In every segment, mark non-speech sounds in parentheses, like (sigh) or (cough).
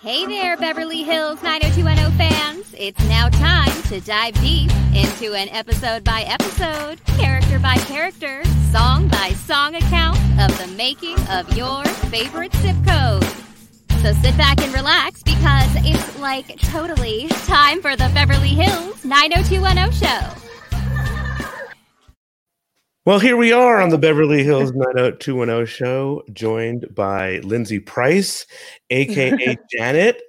Hey there, Beverly Hills 90210 fans. It's now time to dive deep into an episode by episode, character by character, song by song account of the making of your favorite zip code. So sit back and relax because it's like totally time for the Beverly Hills 90210 show. Well, here we are on the Beverly Hills 90210 show, joined by Lindsay Price, aka (laughs) Janet.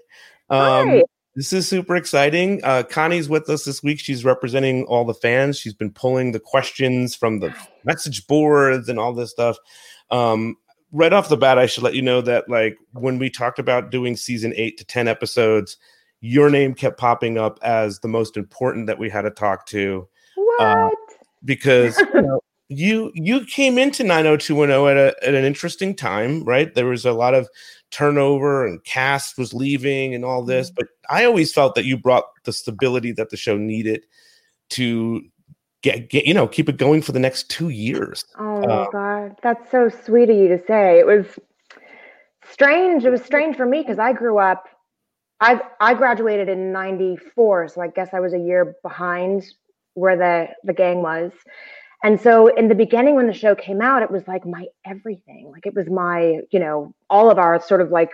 Um, Hi. this is super exciting. Uh, Connie's with us this week. She's representing all the fans. She's been pulling the questions from the message boards and all this stuff. Um, right off the bat, I should let you know that, like, when we talked about doing season eight to 10 episodes, your name kept popping up as the most important that we had to talk to What? Uh, because you (laughs) know, you you came into 90210 at, a, at an interesting time right there was a lot of turnover and cast was leaving and all this but i always felt that you brought the stability that the show needed to get, get you know keep it going for the next two years oh my uh, god, that's so sweet of you to say. It was strange. It was strange for me because I grew up. I I graduated in '94, so I guess I was a year behind where the the gang was. And so in the beginning, when the show came out, it was like my everything. Like it was my, you know, all of our sort of like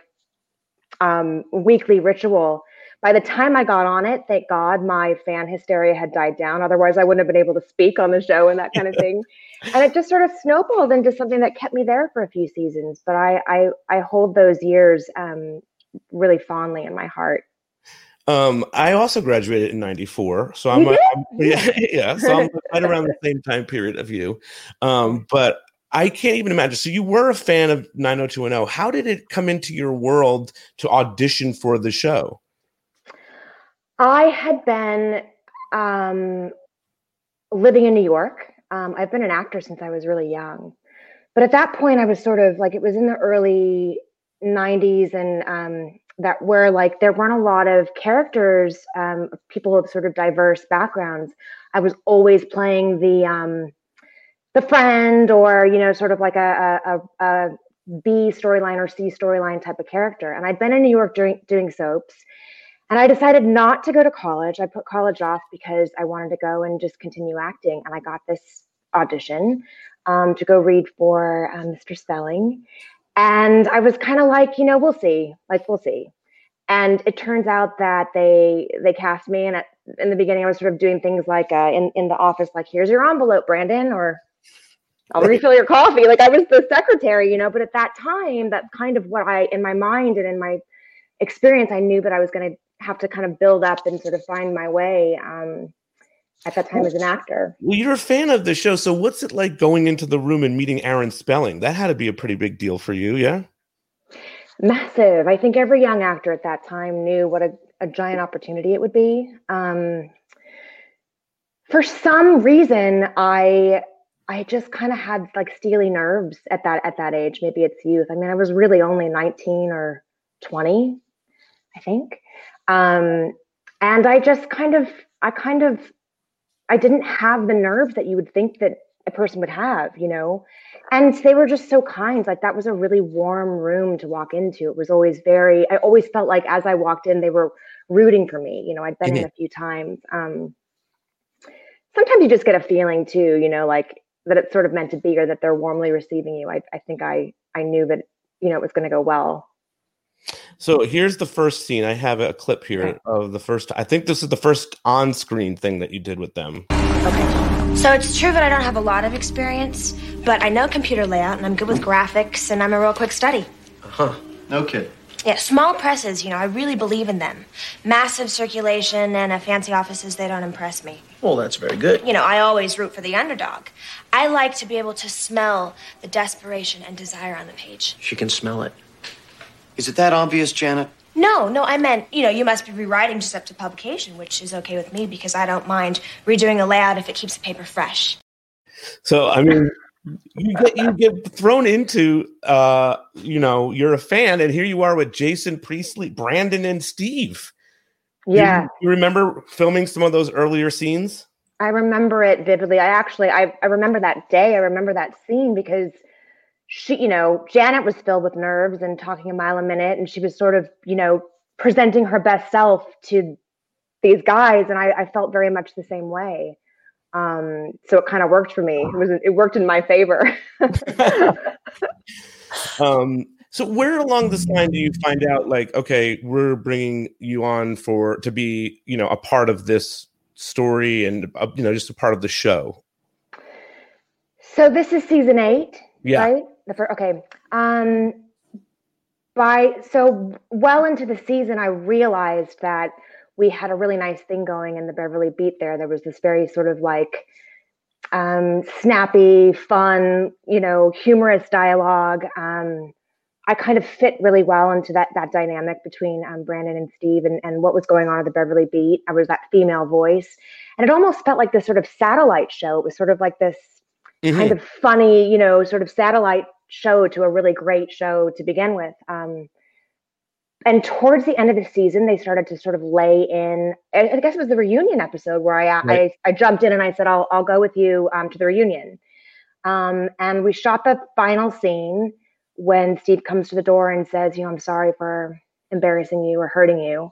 um, weekly ritual. By the time I got on it, thank God my fan hysteria had died down. Otherwise, I wouldn't have been able to speak on the show and that kind of thing. (laughs) and it just sort of snowballed into something that kept me there for a few seasons. But I I, I hold those years um, really fondly in my heart. Um i also graduated in 94 so i'm, a-? I'm- (laughs) yeah, yeah so i'm right around the same time period of you um but I can't even imagine. So you were a fan of 90210. How did it come into your world to audition for the show? I had been um, living in New York. Um, I've been an actor since I was really young. But at that point, I was sort of like, it was in the early 90s, and um, that where like there weren't a lot of characters, um, people of sort of diverse backgrounds. I was always playing the um, the friend or, you know, sort of like a, a, a, B storyline or C storyline type of character. And I'd been in New York doing, doing soaps. And I decided not to go to college. I put college off because I wanted to go and just continue acting. And I got this audition um, to go read for um, Mr. Spelling. And I was kind of like, you know, we'll see. Like, we'll see. And it turns out that they they cast me. And at, in the beginning, I was sort of doing things like uh, in in the office, like, here's your envelope, Brandon, or I'll refill your coffee. Like I was the secretary, you know. But at that time, that's kind of what I, in my mind and in my experience, I knew that I was going to have to kind of build up and sort of find my way um, at that time as an actor. Well, you're a fan of the show, so what's it like going into the room and meeting Aaron Spelling? That had to be a pretty big deal for you, yeah? Massive. I think every young actor at that time knew what a, a giant opportunity it would be. Um, for some reason, I I just kind of had like steely nerves at that at that age. Maybe it's youth. I mean, I was really only 19 or 20, I think. Um, and I just kind of, I kind of, I didn't have the nerve that you would think that a person would have, you know. And they were just so kind. Like that was a really warm room to walk into. It was always very. I always felt like as I walked in, they were rooting for me. You know, I'd been in a few times. Um, sometimes you just get a feeling too, you know, like that it's sort of meant to be or that they're warmly receiving you. I, I think I I knew that you know it was going to go well. So here's the first scene. I have a clip here of the first. I think this is the first on-screen thing that you did with them. Okay. So it's true that I don't have a lot of experience, but I know computer layout and I'm good with graphics and I'm a real quick study. Huh. No kid. Yeah, small presses, you know, I really believe in them. Massive circulation and uh, fancy offices, they don't impress me. Well, that's very good. You know, I always root for the underdog. I like to be able to smell the desperation and desire on the page. She can smell it. Is it that obvious, Janet? No, no, I meant, you know, you must be rewriting just up to publication, which is okay with me because I don't mind redoing a layout if it keeps the paper fresh. So I mean, you get you get thrown into, uh, you know, you're a fan, and here you are with Jason Priestley, Brandon, and Steve. You- Yeah, you remember filming some of those earlier scenes? I remember it vividly. I actually I, I remember that day. I remember that scene because she, you know, Janet was filled with nerves and talking a mile a minute, and she was sort of, you know, presenting her best self to these guys, and I, I felt very much the same way. Um, so it kind of worked for me. It was it worked in my favor. (laughs) um, so where along this line do you find out like, okay, we're bringing you on for to be, you know, a part of this story and uh, you know just a part of the show? So this is season eight, yeah. right? The first, okay. Um, by so well into the season, I realized that we had a really nice thing going in the Beverly Beat. There, there was this very sort of like um, snappy, fun, you know, humorous dialogue. Um, I kind of fit really well into that that dynamic between um, Brandon and Steve and, and what was going on at the Beverly Beat. I was that female voice, and it almost felt like this sort of satellite show. It was sort of like this mm-hmm. kind of funny, you know, sort of satellite show to a really great show to begin with. Um, and towards the end of the season, they started to sort of lay in. I guess it was the reunion episode where I right. I, I, jumped in and I said, "I'll I'll go with you um, to the reunion." Um, and we shot the final scene when Steve comes to the door and says, you know, I'm sorry for embarrassing you or hurting you.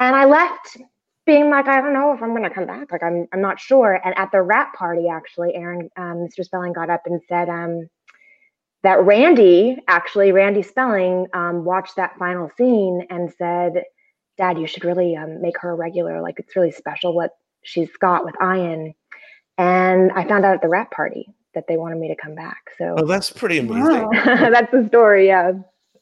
And I left being like, I don't know if I'm going to come back. Like, I'm, I'm not sure. And at the wrap party, actually, Aaron, um, Mr. Spelling got up and said um, that Randy, actually, Randy Spelling, um, watched that final scene and said, Dad, you should really um, make her a regular. Like, it's really special what she's got with Ian. And I found out at the wrap party that they wanted me to come back. So oh, that's pretty amazing. Wow. (laughs) that's the story. Yeah.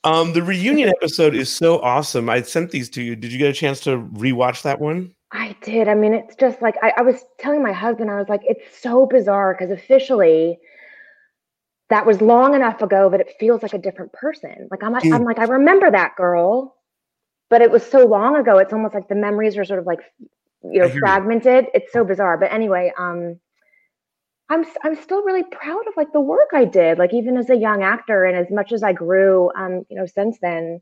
Um, the reunion episode is so awesome. I sent these to you. Did you get a chance to rewatch that one? I did. I mean, it's just like I, I was telling my husband, I was like, it's so bizarre because officially that was long enough ago that it feels like a different person. Like I'm, mm. I'm like, I remember that girl, but it was so long ago. It's almost like the memories are sort of like, you know, fragmented. You. It's so bizarre. But anyway, um, I'm I'm still really proud of like the work I did, like even as a young actor, and as much as I grew, um, you know, since then,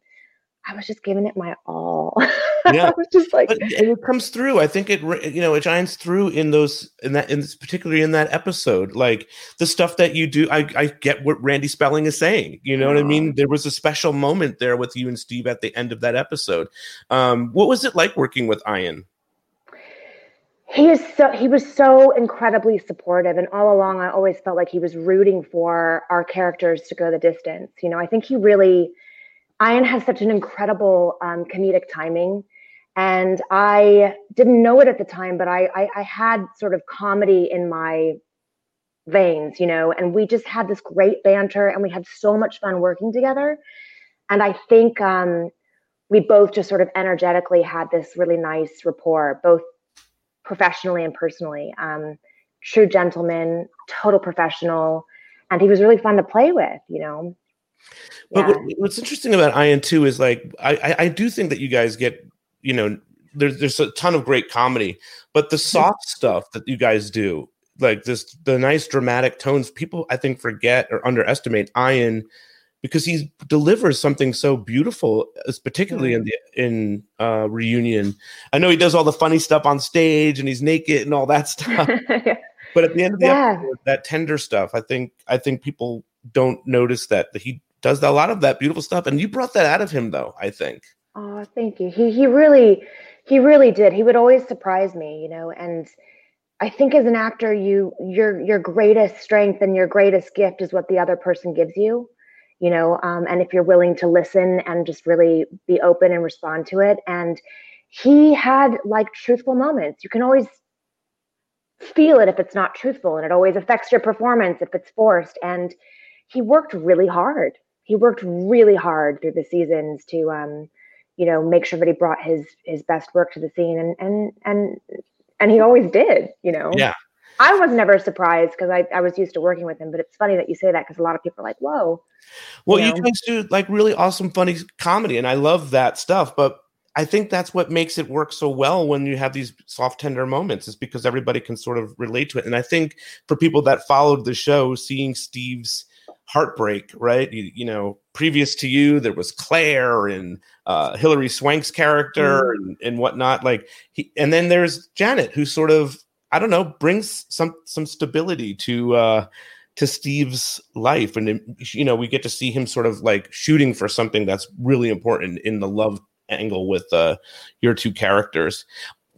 I was just giving it my all. (laughs) Yeah, I was just like, but, and it comes through. I think it, you know, it shines through in those, in that, in this, particularly in that episode, like the stuff that you do. I I get what Randy Spelling is saying. You know what I mean? There was a special moment there with you and Steve at the end of that episode. Um, what was it like working with Ian? he is so he was so incredibly supportive and all along i always felt like he was rooting for our characters to go the distance you know i think he really ian has such an incredible um, comedic timing and i didn't know it at the time but I, I i had sort of comedy in my veins you know and we just had this great banter and we had so much fun working together and i think um we both just sort of energetically had this really nice rapport both professionally and personally. Um, true gentleman, total professional, and he was really fun to play with. You know. But what, what's interesting about Ian too is like I, I, I do think that you guys get you know there's there's a ton of great comedy, but the soft stuff that you guys do like this the nice dramatic tones people I think forget or underestimate Ian because he delivers something so beautiful, particularly in the in uh, reunion. I know he does all the funny stuff on stage and he's naked and all that (laughs) (laughs) stuff. But at the end of the yeah. episode, that tender stuff, I think I think people don't notice that, that he does a lot of that beautiful stuff. And you brought that out of him, though. I think. Oh, thank you. He he really he really did. He would always surprise me, you know, and. I think as an actor, you your your greatest strength and your greatest gift is what the other person gives you you know um, and if you're willing to listen and just really be open and respond to it and he had like truthful moments you can always feel it if it's not truthful and it always affects your performance if it's forced and he worked really hard he worked really hard through the seasons to um you know make sure that he brought his his best work to the scene and and and and he always did you know yeah I was never surprised because I, I was used to working with him, but it's funny that you say that because a lot of people are like, whoa. Well, you, know? you guys do like really awesome, funny comedy, and I love that stuff. But I think that's what makes it work so well when you have these soft, tender moments, is because everybody can sort of relate to it. And I think for people that followed the show, seeing Steve's heartbreak, right? You, you know, previous to you, there was Claire and uh, Hilary Swank's character mm. and, and whatnot. Like, he, and then there's Janet, who sort of I don't know, brings some some stability to uh to Steve's life, and you know we get to see him sort of like shooting for something that's really important in the love angle with uh, your two characters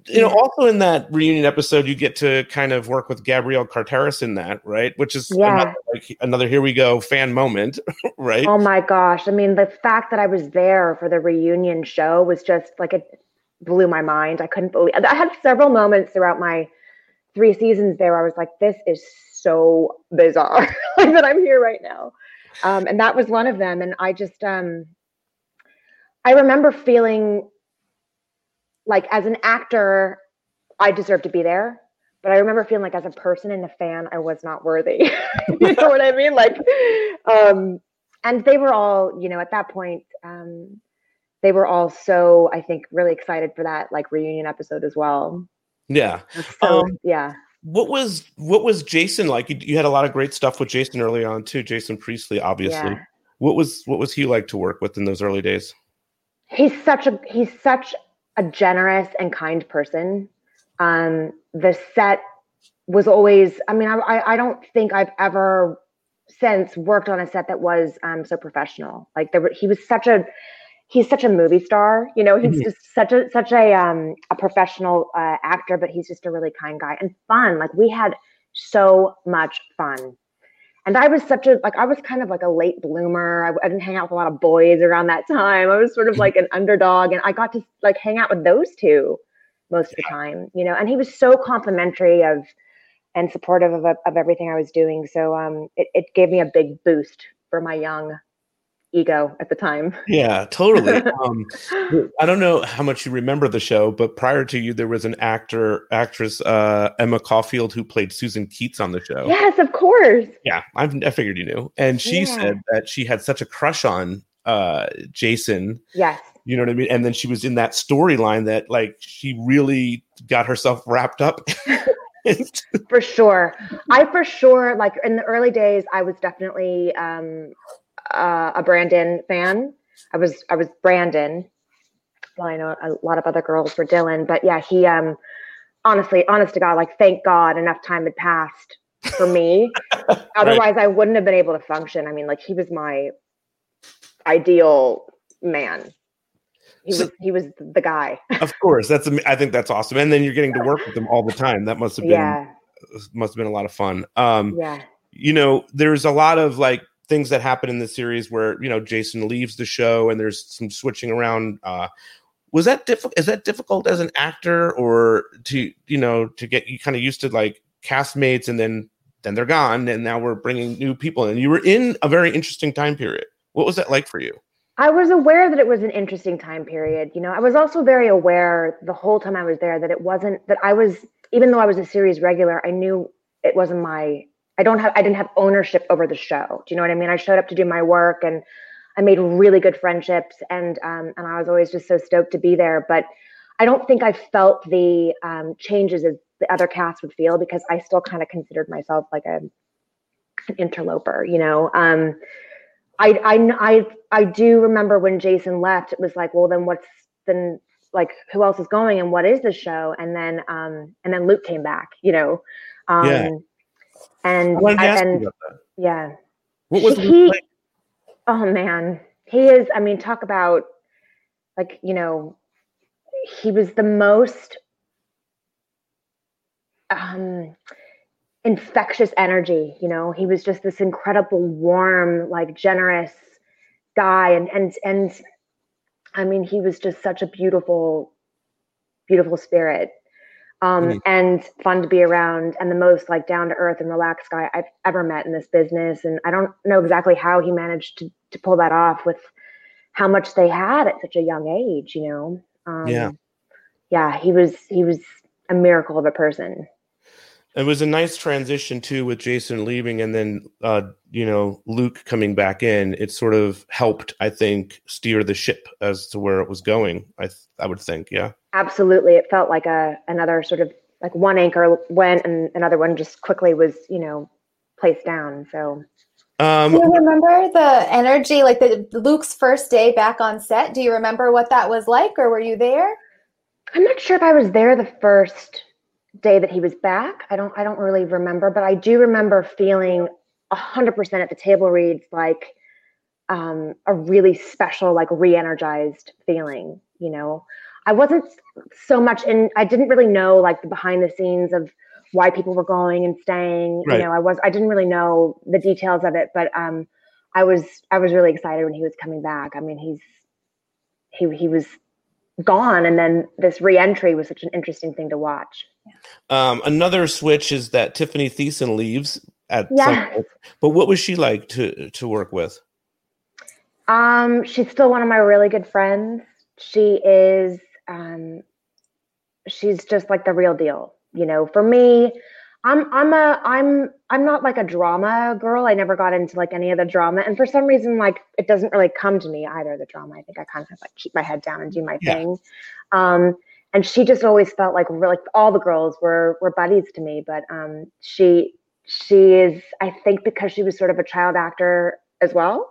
you know, also in that reunion episode, you get to kind of work with Gabrielle Carteris in that, right? Which is Yeah. another, like, another here we go fan moment, (laughs) right? Oh my gosh. I mean, the fact that I was there for the reunion show was just like it blew my mind. I couldn't believe I had several moments throughout my three seasons there where I was like, this is so bizarre like (laughs) that I'm here right now. Um, and that was one of them. And I just um I remember feeling like as an actor, I deserve to be there. But I remember feeling like as a person and a fan, I was not worthy. (laughs) you know what I mean? Like um and they were all you know at that point um they were all so i think really excited for that like reunion episode as well yeah. so Um, yeah What was what was Jason like? You, you had a lot of great stuff with Jason early on too. Jason Priestley, obviously. Yeah. What was what was he like to work with in those early days? he's such a he's such a generous and kind person. Um the set was always i mean i i, don't think i've ever since worked on a set that was um so professional. Like there were he was such a he's such a movie star you know he's Mhm. just such a such a um a professional uh, actor but he's just a really kind guy and fun. Like we had so much fun and I was such a like I was kind of like a late bloomer. I, I didn't hang out with a lot of boys around that time. I was sort of like an underdog, and I got to like hang out with those two most of the time, you know. And he was so complimentary of and supportive of of everything I was doing. So um, it it gave me a big boost for my young ego at the time. Yeah, totally. (laughs) um, I don't know how much you remember the show, but prior to you, there was an actor, actress, uh, Emma Caulfield, who played Susan Keats on the show. Yes, of course. Yeah, I've, I figured you knew. And she Yeah. said that she had such a crush on uh, Jason. Yes. You know what I mean? And then she was in that storyline that, like, she really got herself wrapped up. (laughs) for sure i for sure like in the early days i was definitely um uh, a brandon fan. I was i was brandon. Well i know a lot of other girls were dylan but yeah he um honestly honest to god like thank god enough time had passed for me. (laughs) Otherwise i wouldn't have been able to function. I mean like he was my ideal man. He So- was he was the guy. (laughs) Of course, that's I think that's awesome. And then you're getting to work with them all the time. That must have been yeah. must have been a lot of fun. Um, yeah. you know, there's a lot of like things that happen in the series where you know Jason leaves the show and there's some switching around. Uh, was that difficult? Is that difficult as an actor, or to you know to get you kind of used to like castmates and then then they're gone and now we're bringing new people in? You were in a very interesting time period. What was that like for you? I was aware that it was an interesting time period. You know, I was also very aware the whole time I was there that it wasn't that I was, even though I was a series regular, I knew it wasn't my, I don't have, I didn't have ownership over the show. Do you know what I mean? I showed up to do my work and I made really good friendships and, um, and I was always just so stoked to be there. But I don't think I felt the um, changes as the other cast would feel because I still kind of considered myself like a, an interloper, you know? Um, I, I, I, I do remember when Jason left, it was like, well, then what's then like, who else is going and what is the show? And then, um, and then Luke came back, you know? Um, Yeah. And, I wanted to I- ask you and yeah, What was he- like? oh man, he is, I mean, talk about like, you know, he was the most, um, infectious energy you know? He was just this incredible warm like generous guy. And and and i mean he was just such a beautiful beautiful spirit um Mhm. and fun to be around and the most like down to earth and relaxed guy i've ever met in this business and i don't know exactly how he managed to to pull that off with how much they had at such a young age you know um Yeah. yeah he was he was a miracle of a person It was a nice transition too with Jason leaving and then uh you know Luke coming back in. It sort of helped I think steer the ship as to where it was going. I th- I would think, yeah. absolutely it felt like a another sort of like one anchor went and another one just quickly was you know placed down so Um Do you remember the energy, like the Luke's first day back on set? Do you remember what that was like, or were you there? i'm not sure if i was there the first day that he was back i don't i don't really remember but i do remember feeling 100% at the table reads like um, a really special like re-energized feeling You know, I wasn't so much in. I didn't really know like the behind the scenes of why people were going and staying. Right. You know, I was I didn't really know the details of it, but um, I was I was really excited when he was coming back. I mean, he's he he was gone, and then this reentry was such an interesting thing to watch. Um, another switch is that Tiffany Thiessen leaves at some Yeah. point. But what was she like to to work with? Um, she's still one of my really good friends. She is um she's just like the real deal. You know, for me, I'm I'm a I'm I'm not like a drama girl. I never got into like any of the drama. And for some reason, like it doesn't really come to me either, the drama. I think I kind of like keep my head down and do my Yeah. thing. Um and she just always felt like really like all the girls were were buddies to me. But um she she is I think because she was sort of a child actor as well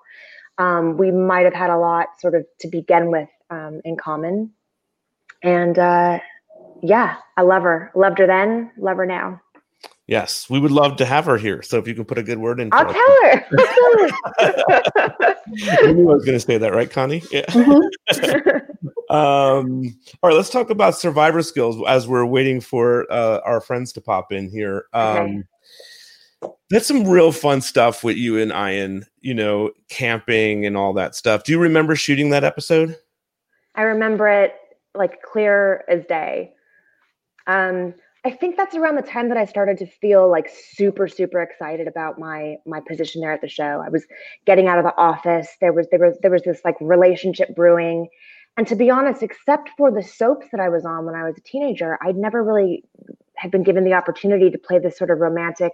um, we might have had a lot sort of to begin with um, in common. And uh, yeah, I love her. Loved her then, love her now. Yes, we would love to have her here. So if you can put a good word in, I'll tell her. (laughs) I'll tell her. You knew I was going to say that, right, Connie? Yeah. (laughs) um, all right, let's talk about survivor skills as we're waiting for uh, our friends to pop in here. Um, That's some real fun stuff with you and Ian, you know, camping and all that stuff. Do you remember shooting that episode? I remember it like clear as day. Um, I think that's around the time that I started to feel like super, super excited about my my position there at the show. I was getting out of the office. There was there was there was this like relationship brewing. And to be honest, except for the soaps that I was on when I was a teenager, I'd never really had been given the opportunity to play this sort of romantic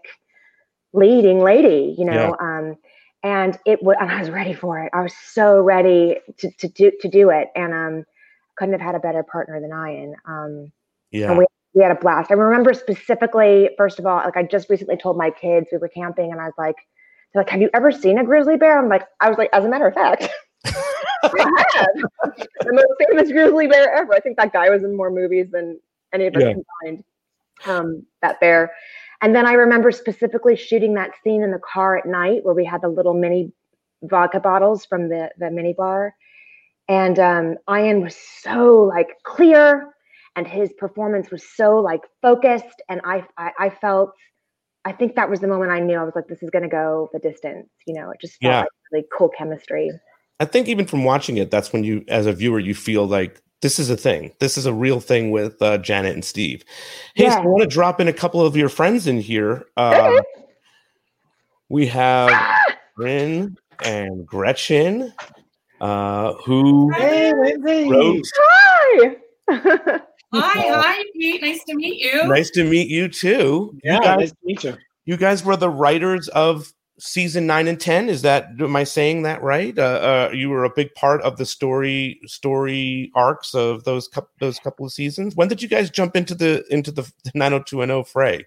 leading lady, you know. Um, and it was, and I was ready for it. I was so ready to to do to do it, and um, couldn't have had a better partner than Ian. Um, Yeah. and we we had a blast. I remember specifically, first of all, like I just recently told my kids we were camping, and I was like, they're like, "Have you ever seen a grizzly bear?" I'm like, I was like, as a matter of fact. (laughs) I have. the most famous grizzly bear ever. I think that guy was in more movies than any of us Yeah. combined. Um, that bear. And then I remember specifically shooting that scene in the car at night where we had the little mini vodka bottles from the the mini bar. And um, Ian was so like clear, and his performance was so like focused. And I, I, I felt, I think that was the moment I knew I was like, this is going to go the distance. You know, it just felt Yeah. like really cool chemistry. I think even from watching it, that's when you, as a viewer, you feel like this is a thing. This is a real thing with uh, Janet and Steve. Hey, so I want to drop in a couple of your friends in here. Uh, we have Bryn and Gretchen, uh, who Hey, wrote. Hi. (laughs) Hi, (laughs) hi, Pete. Nice to meet you. Nice to meet you too. Yeah, you guys, nice to meet you. you guys were the writers of season nine and ten. Is that am I saying that right? Uh, uh, you were a big part of the story story arcs of those couple those couple of seasons. When did you guys jump into the into the nine hundred two and zero fray?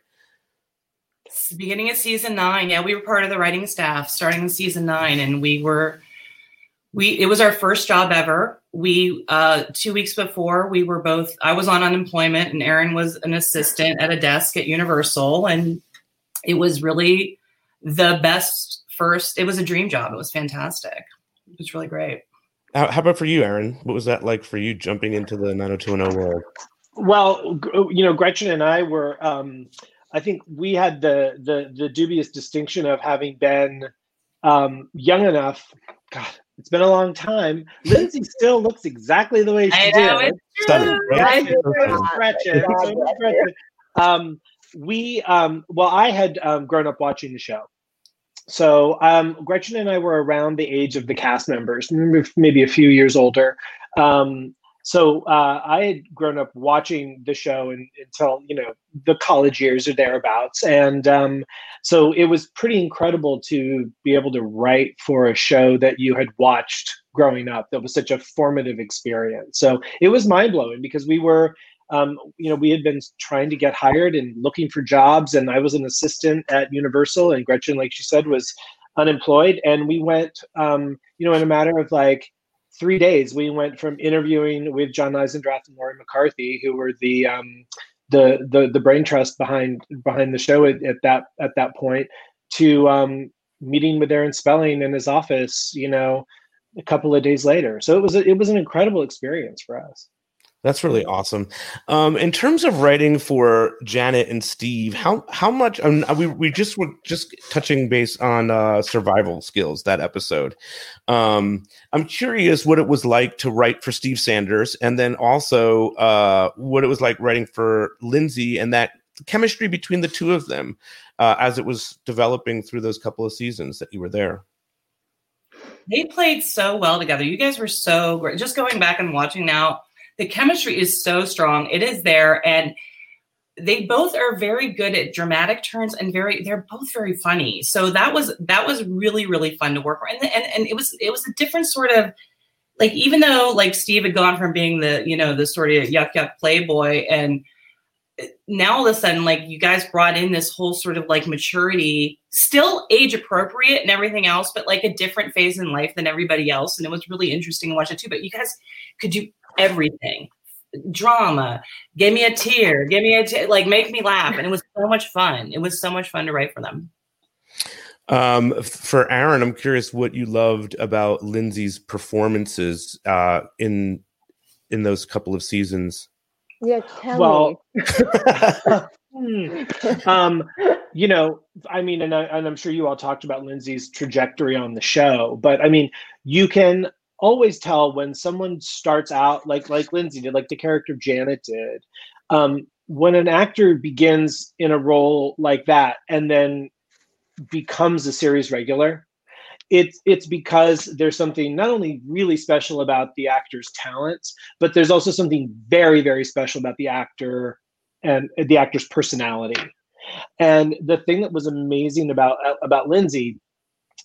Beginning of season nine. Yeah, we were part of the writing staff starting in season nine, and we were we it was our first job ever. We uh two weeks before we were both I was on unemployment and Aaron was an assistant at a desk at Universal, and it was really the best first it was a dream job. It was fantastic. It was really great. How, how about for you, Aaron? What was that like for you jumping into the nine hundred two and zero world? Well, you know, Gretchen and I were. Um, I think we had the the the dubious distinction of having been um, young enough. God, it's been a long time. Lindsay still looks exactly the way she I did. know it's Stunning, true. right? I do. Stunning. Gretchen. God so does bless Gretchen. Um, we um, well, I had um, grown up watching the show. So um, Gretchen and I were around the age of the cast members, maybe a few years older. Um, so uh, I had grown up watching the show and, until you know the college years or thereabouts, and um, so it was pretty incredible to be able to write for a show that you had watched growing up. That was such a formative experience. So it was mind blowing because we were um, you know, we had been trying to get hired and looking for jobs, and I was an assistant at Universal, and Gretchen, like she said, was unemployed, and we went, um, you know, in a matter of like three days, we went from interviewing with John Eisendrath and Laurie McCarthy, who were the um, the the the brain trust behind behind the show at, at that at that point, to um, meeting with Aaron Spelling in his office, you know, a couple of days later. So it was a, it was an incredible experience for us. That's really awesome. Um, in terms of writing for Janet and Steve, how how much? Um, we we just were just touching base on uh, survival skills that episode. Um, I'm curious what it was like to write for Steve Sanders, and then also uh, what it was like writing for Lindsay, and that chemistry between the two of them uh, as it was developing through those couple of seasons that you were there. They played so well together. You guys were so great. Just going back and watching now the chemistry is so strong. It is there. And they both are very good at dramatic turns and very they're both very funny. So that was that was really, really fun to work for. And and, and it was it was a different sort of like even though like Steve had gone from being the, you know, the sort of yuck yuck playboy and now all of a sudden like you guys brought in this whole sort of like maturity still age appropriate and everything else but like a different phase in life than everybody else and it was really interesting to watch it too but you guys could do everything. Drama. Give me a tear. Give me a t- like make me laugh. And it was so much fun. It was so much fun to write for them. Um, for aaron i'm curious what you loved about lindsay's performances uh, in in those couple of seasons. Yeah tell well (laughs) um, you know i mean and, I, and i'm sure you all talked about lindsay's trajectory on the show but i mean you can always tell when someone starts out like like Lindsay did, like the character Janet did. Um, when an actor begins in a role like that and then becomes a series regular, it's it's because there's something not only really special about the actor's talents, but there's also something very very special about the actor and the actor's personality. And the thing that was amazing about about Lindsay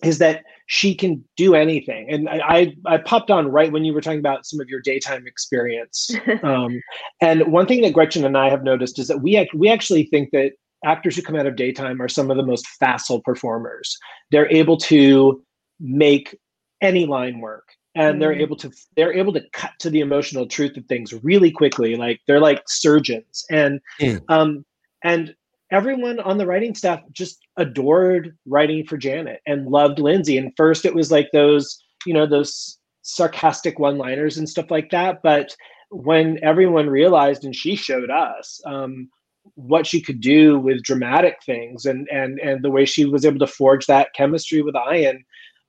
is that she can do anything. And I, I, I, popped on right when you were talking about some of your daytime experience. (laughs) um, and one thing that Gretchen and I have noticed is that we, we actually think that actors who come out of daytime are some of the most facile performers. They're able to make any line work and mm they're able to they're able to cut to the emotional truth of things really quickly like they're like surgeons and mm. um and everyone on the writing staff just adored writing for Janet and loved Lindsay. And first it was like those, you know, those sarcastic one-liners and stuff like that. But when everyone realized and she showed us um, what she could do with dramatic things and and and the way she was able to forge that chemistry with Ian,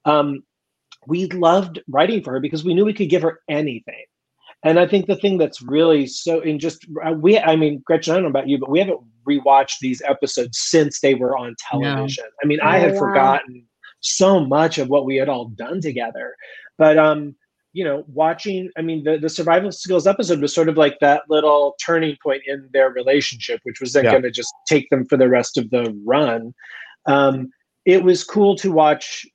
um, we loved writing for her because we knew we could give her anything. And I think the thing that's really so in just uh, we I mean Gretchen I don't know about you but we haven't rewatched these episodes since they were on television. No. I mean oh, I had wow. forgotten so much of what we had all done together. But um you know watching I mean the the survival skills episode was sort of like that little turning point in their relationship which was then yeah. going to just take them for the rest of the run. Um it was cool to watch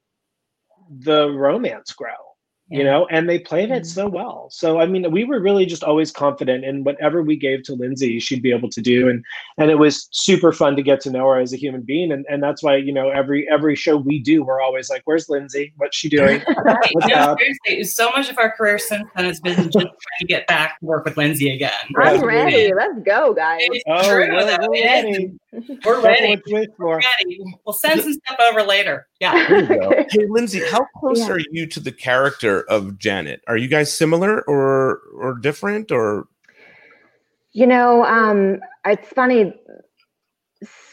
the romance grow you know and they played it mm-hmm. so well. So i mean we were really just always confident in whatever we gave to lindsay she'd be able to do. And and it was super fun to get to know her as a human being. And, and that's why you know every every show we do we're always like where's lindsay? What's she (laughs) doing? What's no, seriously, so much of our career since then has been just trying to get back to work with lindsay again. I'm ready. let's go guys. Oh, true, we're, we're ready we're ready. we're ready we'll send some stuff over later yeah (laughs) hey lindsay how (laughs) close yeah. are you to the character of Janet? Are you guys similar or or different or? You know, um, it's funny.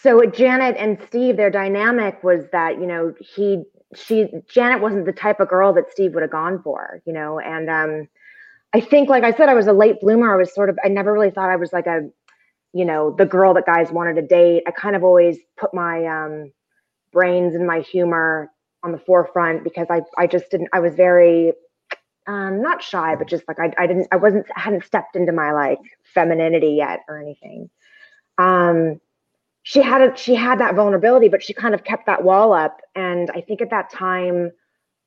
So Janet and Steve, their dynamic was that you know he she Janet wasn't the type of girl that Steve would have gone for, you know, and um, I think like I said, I was a late bloomer. I was sort of I never really thought I was like a you know the girl that guys wanted to date. I kind of always put my um, brains and my humor on the forefront because I I just didn't I was very um not shy but just like I I didn't I wasn't I hadn't stepped into my like femininity yet or anything. Um she had a she had that vulnerability but she kind of kept that wall up and I think at that time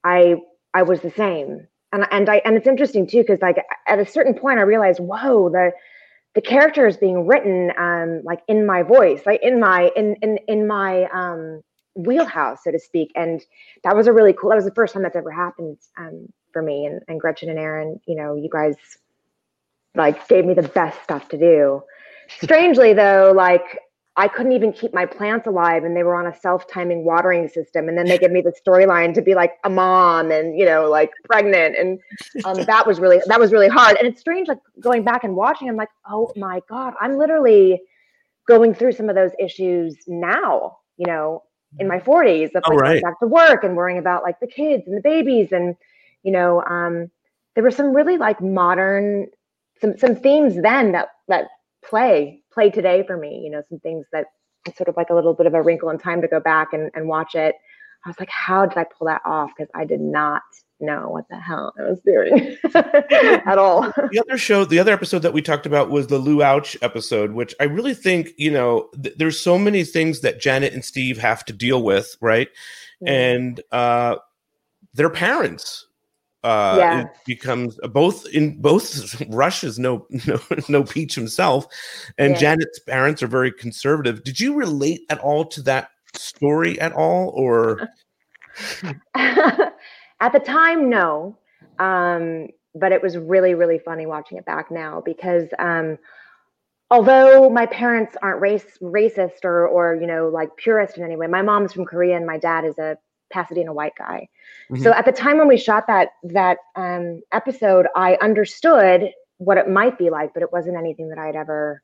I I was the same. And and I and it's interesting too cuz like at a certain point I realized whoa the the character is being written um like in my voice like in my in in in my um wheelhouse, so to speak. And that was a really cool. That was the first time that's ever happened um, for me. And, and Gretchen and Aaron, you know, you guys like gave me the best stuff to do. Strangely, though, like I couldn't even keep my plants alive and they were on a self-timing watering system. And then they give me the storyline to be like a mom and, you know, like pregnant. And um, that was really, that was really hard. And it's strange, like going back and watching, I'm like, oh my God, I'm literally going through some of those issues now, you know, in my 40s of Oh, like right. going back to work and worrying about like the kids and the babies. And, you know, um, there were some really like modern, some, some themes then that, that play play today for me you know some things that it's sort of like a little bit of a wrinkle in time to go back and, and watch it. I was like how did i pull that off? Because i did not know what the hell i was doing (laughs) at all. (laughs) The other show, the other episode that we talked about was the Lou Ouch episode, which I really think, you know, th- there's so many things that Janet and Steve have to deal with, right? And uh their parents uh Yeah. it becomes both in both (laughs) Rush is no no no Peach himself and Yeah. Janet's parents are very conservative. Did you relate at all to that story at all or (laughs) at the time no um, but it was really really funny watching it back now because um, although my parents aren't race racist or or you know like purist in any way my mom's from korea and my dad is a pasadena white guy. So at the time when we shot that that um, episode i understood what it might be like but it wasn't anything that i'd ever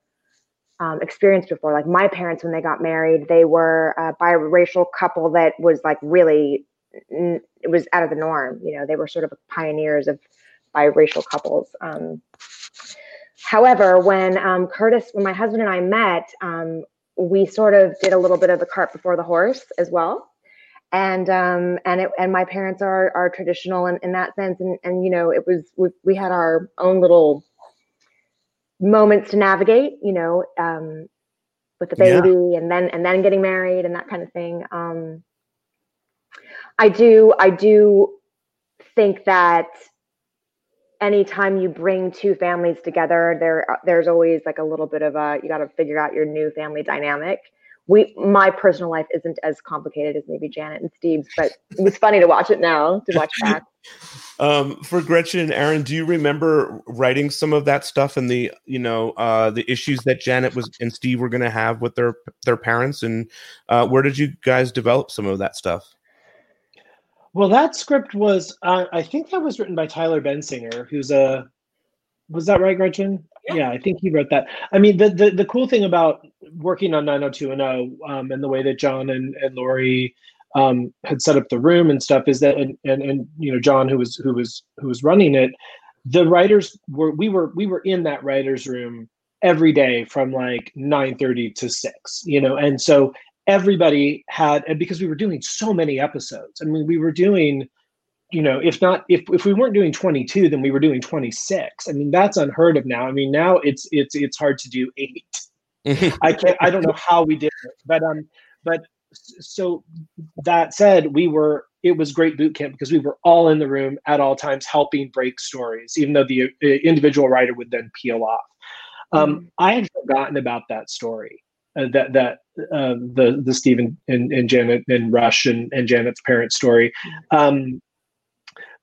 um, experienced before. Like my parents when they got married they were a biracial couple that was like really it was out of the norm you know? They were sort of pioneers of biracial couples. Um, however when um, curtis when my husband and i met um, we sort of did a little bit of the cart before the horse as well and um and it and my parents are are traditional in, in that sense. And and you know it was we, we had our own little moments to navigate you know um with the Yeah. baby and then and then getting married and that kind of thing. Um i do i do think that anytime you bring two families together there there's always like a little bit of a you got to figure out your new family dynamic we my personal life isn't as complicated as maybe janet and steve's but it was funny to watch it now to watch back (laughs) um for Gretchen and Aaron, do you remember writing some of that stuff and the you know uh the issues that Janet was and Steve were going to have with their their parents and uh where did you guys develop some of that stuff? Well, that script was, uh, I think that was written by Tyler Bensinger, who's a, was that right, Gretchen? Yeah. I think he wrote that. I mean, the the, the cool thing about working on 90210 um, and the way that John and, and Laurie um, had set up the room and stuff is that, and, and, and, you know, John, who was, who was, who was running it, the writers were, we were, we were in that writer's room every day from like 9.30 to 6 you know and so everybody had and because we were doing so many episodes i mean we were doing you know if not if, if we weren't doing 22 then we were doing 26 i mean that's unheard of now. I mean now it's it's it's hard to do eight. (laughs) I can't i don't know how we did it but um but so that said we were it was great boot camp because we were all in the room at all times helping break stories even though the uh, individual writer would then peel off. Um, i had forgotten about that story uh, that that uh, the the Stephen and, and Janet and Rush and, and Janet's parent story. Um,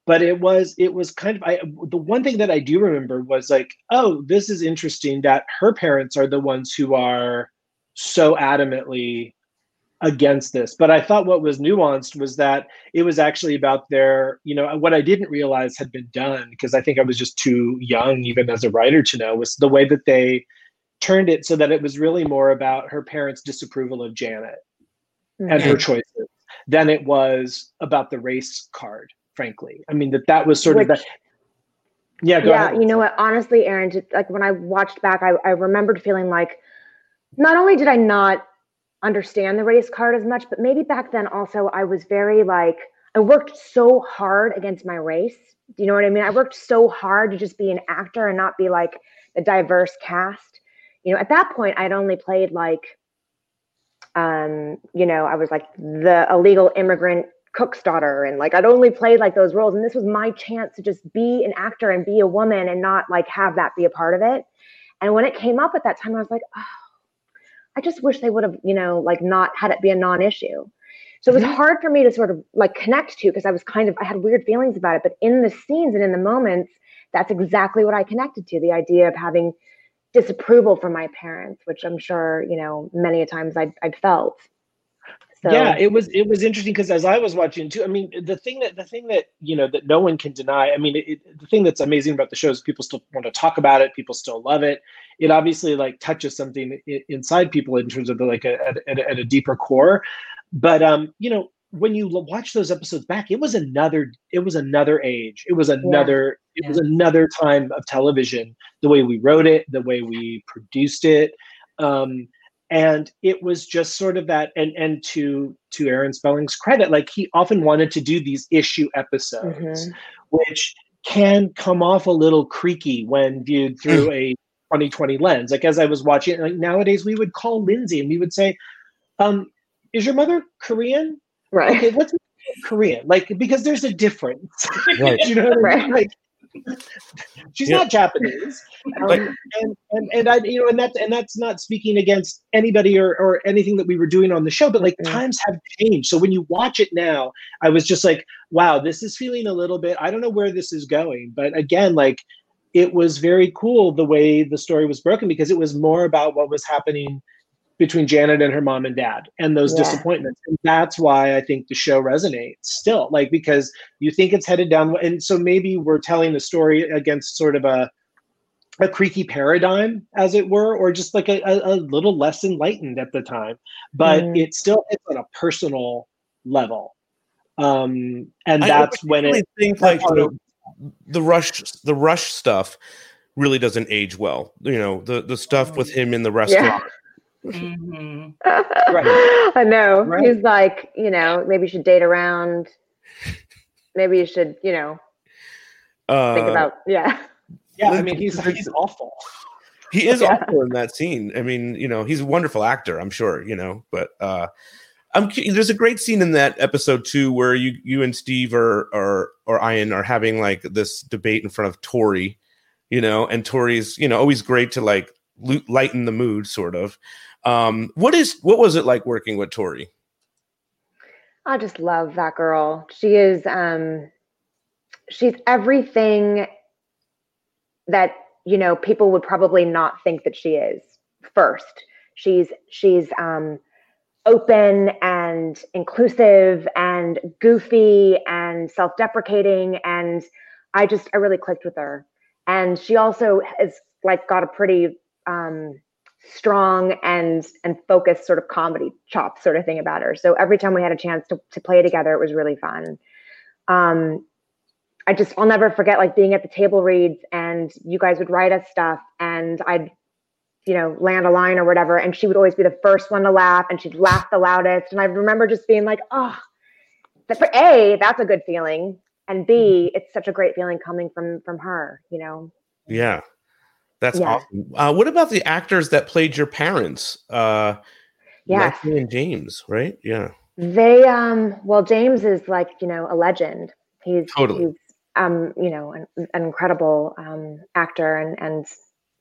but it was it was kind of I, the one thing that I do remember was like, oh, this is interesting that her parents are the ones who are so adamantly against this. But I thought what was nuanced was that it was actually about their, you know, what I didn't realize had been done because I think I was just too young, even as a writer, to know was the way that they turned it so that it was really more about her parents' disapproval of Janet and her choices than it was about the race card. Frankly, I mean that that was sort of Which- the yeah. Go yeah, ahead. you know what? Honestly, Aaron, just, like when I watched back, I, I remembered feeling like not only did I not understand the race card as much, but maybe back then also I was very like I worked so hard against my race. Do you know what I mean? I worked so hard to just be an actor and not be like a diverse cast. You know, at that point I'd only played like um, you know, I was like the illegal immigrant cook's daughter and like I'd only played like those roles and this was my chance to just be an actor and be a woman and not like have that be a part of it. And when it came up at that time I was like, oh, I just wish they would have, you know, like not had it be a non-issue. So it was mm-hmm. hard for me to sort of like connect to because I was kind of I had weird feelings about it, but in the scenes and in the moments, that's exactly what I connected to. The idea of having disapproval from my parents, which I'm sure you know many a times I'd, I'd felt. So. Yeah, it was it was interesting because as I was watching too, I mean, the thing that the thing that you know that no one can deny. I mean, it, the thing that's amazing about the show is people still want to talk about it. People still love it. It obviously like touches something inside people in terms of the, like a, at, at a deeper core. But um, you know, when you watch those episodes back, it was another it was another age. It was another yeah. it was another time of television. The way we wrote it, the way we produced it. Um, and it was just sort of that and and to to aaron spelling's credit like he often wanted to do these issue episodes mm-hmm. which can come off a little creaky when viewed through (clears throat) a 2020 lens like as i was watching like nowadays we would call lindsay and we would say um is your mother korean right okay what's korean like because there's a difference (laughs) right you know right. I mean? like (laughs) she's yeah. not Japanese, um, and, and and I you know and that's and that's not speaking against anybody or or anything that we were doing on the show, but like mm-hmm. times have changed. So when you watch it now, I was just like, wow, this is feeling a little bit. I don't know where this is going, but again, like it was very cool the way the story was broken because it was more about what was happening between Janet and her mom and dad and those yeah. disappointments. And that's why I think the show resonates still, like because you think it's headed down. And so maybe we're telling the story against sort of a a creaky paradigm, as it were, or just like a, a, a little less enlightened at the time. But mm. it still hits on a personal level. Um, and that's when it think like you know, the rush the rush stuff really doesn't age well. You know, the the stuff with him in the restaurant. Yeah Mm-hmm. right. (laughs) I know. Right. He's like, you know, maybe you should date around. Maybe you should, you know, uh, think about, yeah. Yeah, I mean, he's he's awful. He is yeah. awful in that scene. I mean, you know, he's a wonderful actor, I'm sure, you know, but uh I'm there's a great scene in that episode too where you you and Steve or or or Ian are having like this debate in front of Tori, you know, and Tori's, you know, always great to like lighten the mood sort of um, what is what was it like working with Tori? I just love that girl. She is um she's everything that you know people would probably not think that she is first. She's she's um open and inclusive and goofy and self-deprecating and I just I really clicked with her. And she also has like got a pretty um strong and and focused sort of comedy chop sort of thing about her. So every time we had a chance to to play together, it was really fun. Um, I just I'll never forget like being at the table reads and you guys would write us stuff and I'd you know land a line or whatever and she would always be the first one to laugh and she'd laugh the loudest and I remember just being like oh that for a that's a good feeling and b it's such a great feeling coming from from her you know yeah that's yeah. awesome. Uh, what about the actors that played your parents? Uh, yeah, and James, right? Yeah. They um. Well, James is like you know a legend. He's totally. He's, um, you know, an, an incredible um, actor, and and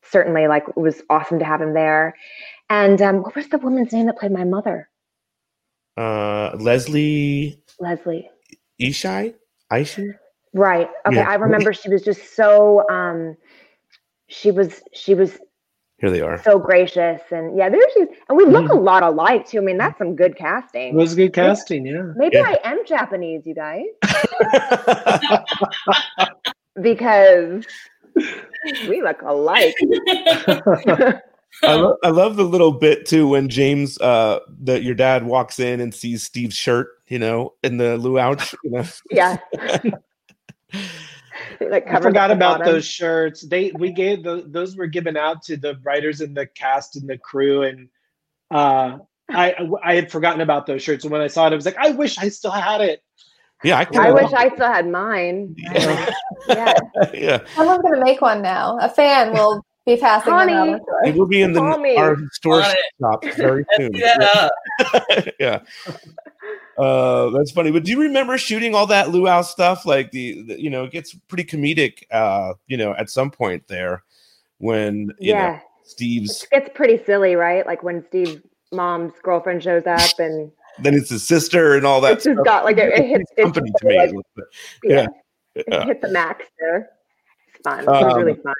certainly like it was awesome to have him there. And um, what was the woman's name that played my mother? Uh, Leslie. Leslie. Ishii. Ishii. Right. Okay. Yeah. I remember she was just so um she was she was here they are so gracious and yeah there she's and we look mm. a lot alike too i mean that's some good casting it was good casting maybe, yeah maybe yeah. i am japanese you guys (laughs) because we look alike I, lo- I love the little bit too when James, uh, that your dad walks in and sees Steve's shirt, you know, in the luau. You know? Yeah. (laughs) (laughs) like I forgot about bottom. those shirts. They we gave the, those were given out to the writers and the cast and the crew, and uh, I I had forgotten about those shirts. And when I saw it, I was like, I wish I still had it. Yeah, I, I wish I still had mine. Yeah, yeah. (laughs) yeah. Someone's gonna make one now. A fan will be passing Honey, them out. It will be in the our store shop (laughs) very soon. yeah. Uh, that's funny. But do you remember shooting all that luau stuff? Like the, the, you know, it gets pretty comedic. Uh, you know, at some point there, when you yeah, know, Steve's it gets pretty silly, right? Like when Steve's mom's girlfriend shows up and (laughs) then it's his sister and all that. It's just got like it, it hits company to me. yeah, yeah. It hit the max there. It's fun. It was um, really fun.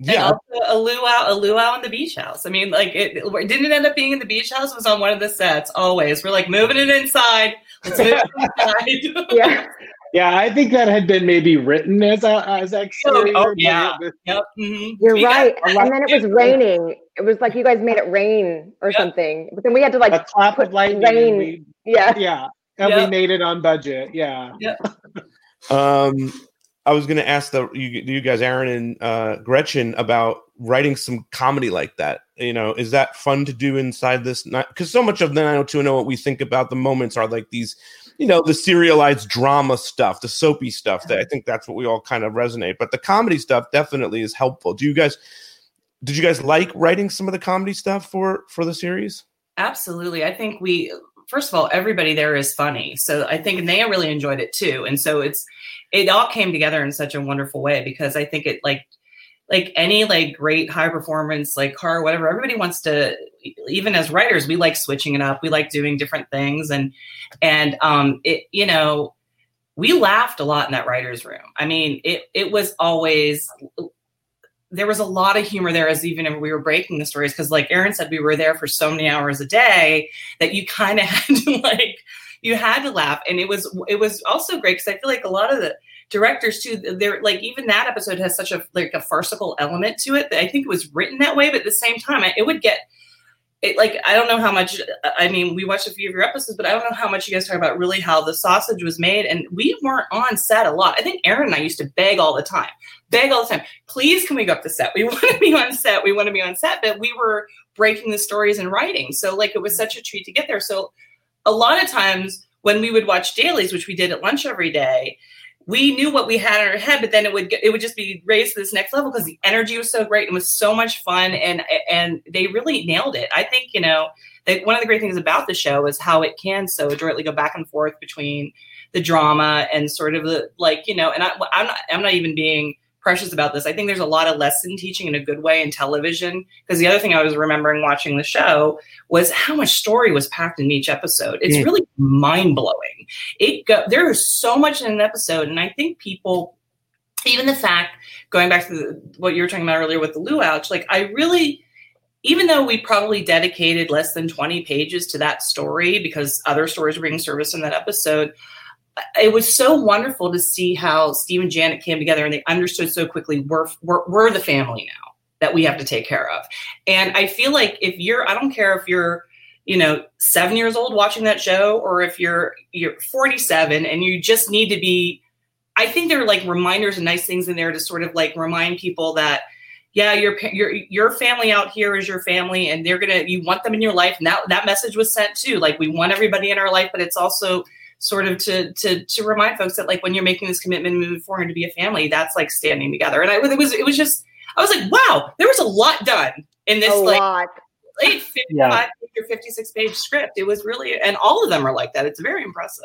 Yeah. And also a luau, a luau in the beach house. I mean, like it, it didn't end up being in the beach house. It was on one of the sets. Always, we're like moving it inside. Let's move it (laughs) inside. (laughs) Yeah. Yeah, I think that had been maybe written as a as exterior. Oh, but yeah. it- Yep. mhm. You're We right. a And then it was raining. It was like you guys made it rain or Yep. something. But then we had to like a clap put of lightning. rain. we- yeah. yeah, and Yeah. we made it on budget. Yeah. Yep. (laughs) Um, I was going to ask the you, you guys, Aaron and uh, Gretchen, about writing some comedy like that. You know, is that fun to do inside this? Because so much of the 90210 what we think about the moments are like these, you know, the serialized drama stuff, the soapy stuff. That I think that's what we all kind of resonate. But the comedy stuff definitely is helpful. Do you guys? Did you guys like writing some of the comedy stuff for for the series? Absolutely. I think we first of all, everybody there is funny. So I think Naya really enjoyed it too. And so it's it all came together in such a wonderful way because I think it like like any like great high performance like car whatever everybody wants to even as writers we like switching it up we like doing different things and and um it you know we laughed a lot in that writers room i mean it it was always there was a lot of humor there as even if we were breaking the stories because like aaron said we were there for so many hours a day that you kind of (laughs) had to like you had to laugh and it was it was also great because i feel like a lot of the directors too they're like even that episode has such a like a farcical element to it that i think it was written that way but at the same time it would get it like I don't know how much I mean we watched a few of your episodes, but I don't know how much you guys talk about really how the sausage was made. And we weren't on set a lot. I think Aaron and I used to beg all the time, beg all the time. Please, can we go up the set? We (laughs) want to be on set. We want to be on set. But we were breaking the stories and writing, so like it was such a treat to get there. So a lot of times when we would watch dailies, which we did at lunch every day, we knew what we had in our head, but then it would it would just be raised to this next level because the energy was so great and was so much fun, and and they really nailed it. I think you know that one of the great things about the show is how it can so adroitly go back and forth between the drama and sort of the like you know. And I, I'm not I'm not even being precious about this. I think there's a lot of lesson teaching in a good way in television. Because the other thing I was remembering watching the show was how much story was packed in each episode. It's Mm. really mind blowing. It go, there is so much in an episode, and I think people, even the fact going back to the, what you were talking about earlier with the luauch, like I really. Even though we probably dedicated less than 20 pages to that story because other stories were being serviced in that episode, it was so wonderful to see how Steve and Janet came together and they understood so quickly we're, we're, we're the family now that we have to take care of. And I feel like if you're, I don't care if you're, you know, seven years old watching that show or if you're, you're 47 and you just need to be, I think there are like reminders and nice things in there to sort of like remind people that, yeah, your your your family out here is your family, and they're gonna you want them in your life. And that that message was sent too. Like we want everybody in our life, but it's also sort of to to to remind folks that like when you're making this commitment and moving forward to be a family, that's like standing together. And I it was it was just I was like, wow, there was a lot done in this a like lot. late (laughs) 55 Yeah. or 56 page script. It was really and all of them are like that. It's very impressive.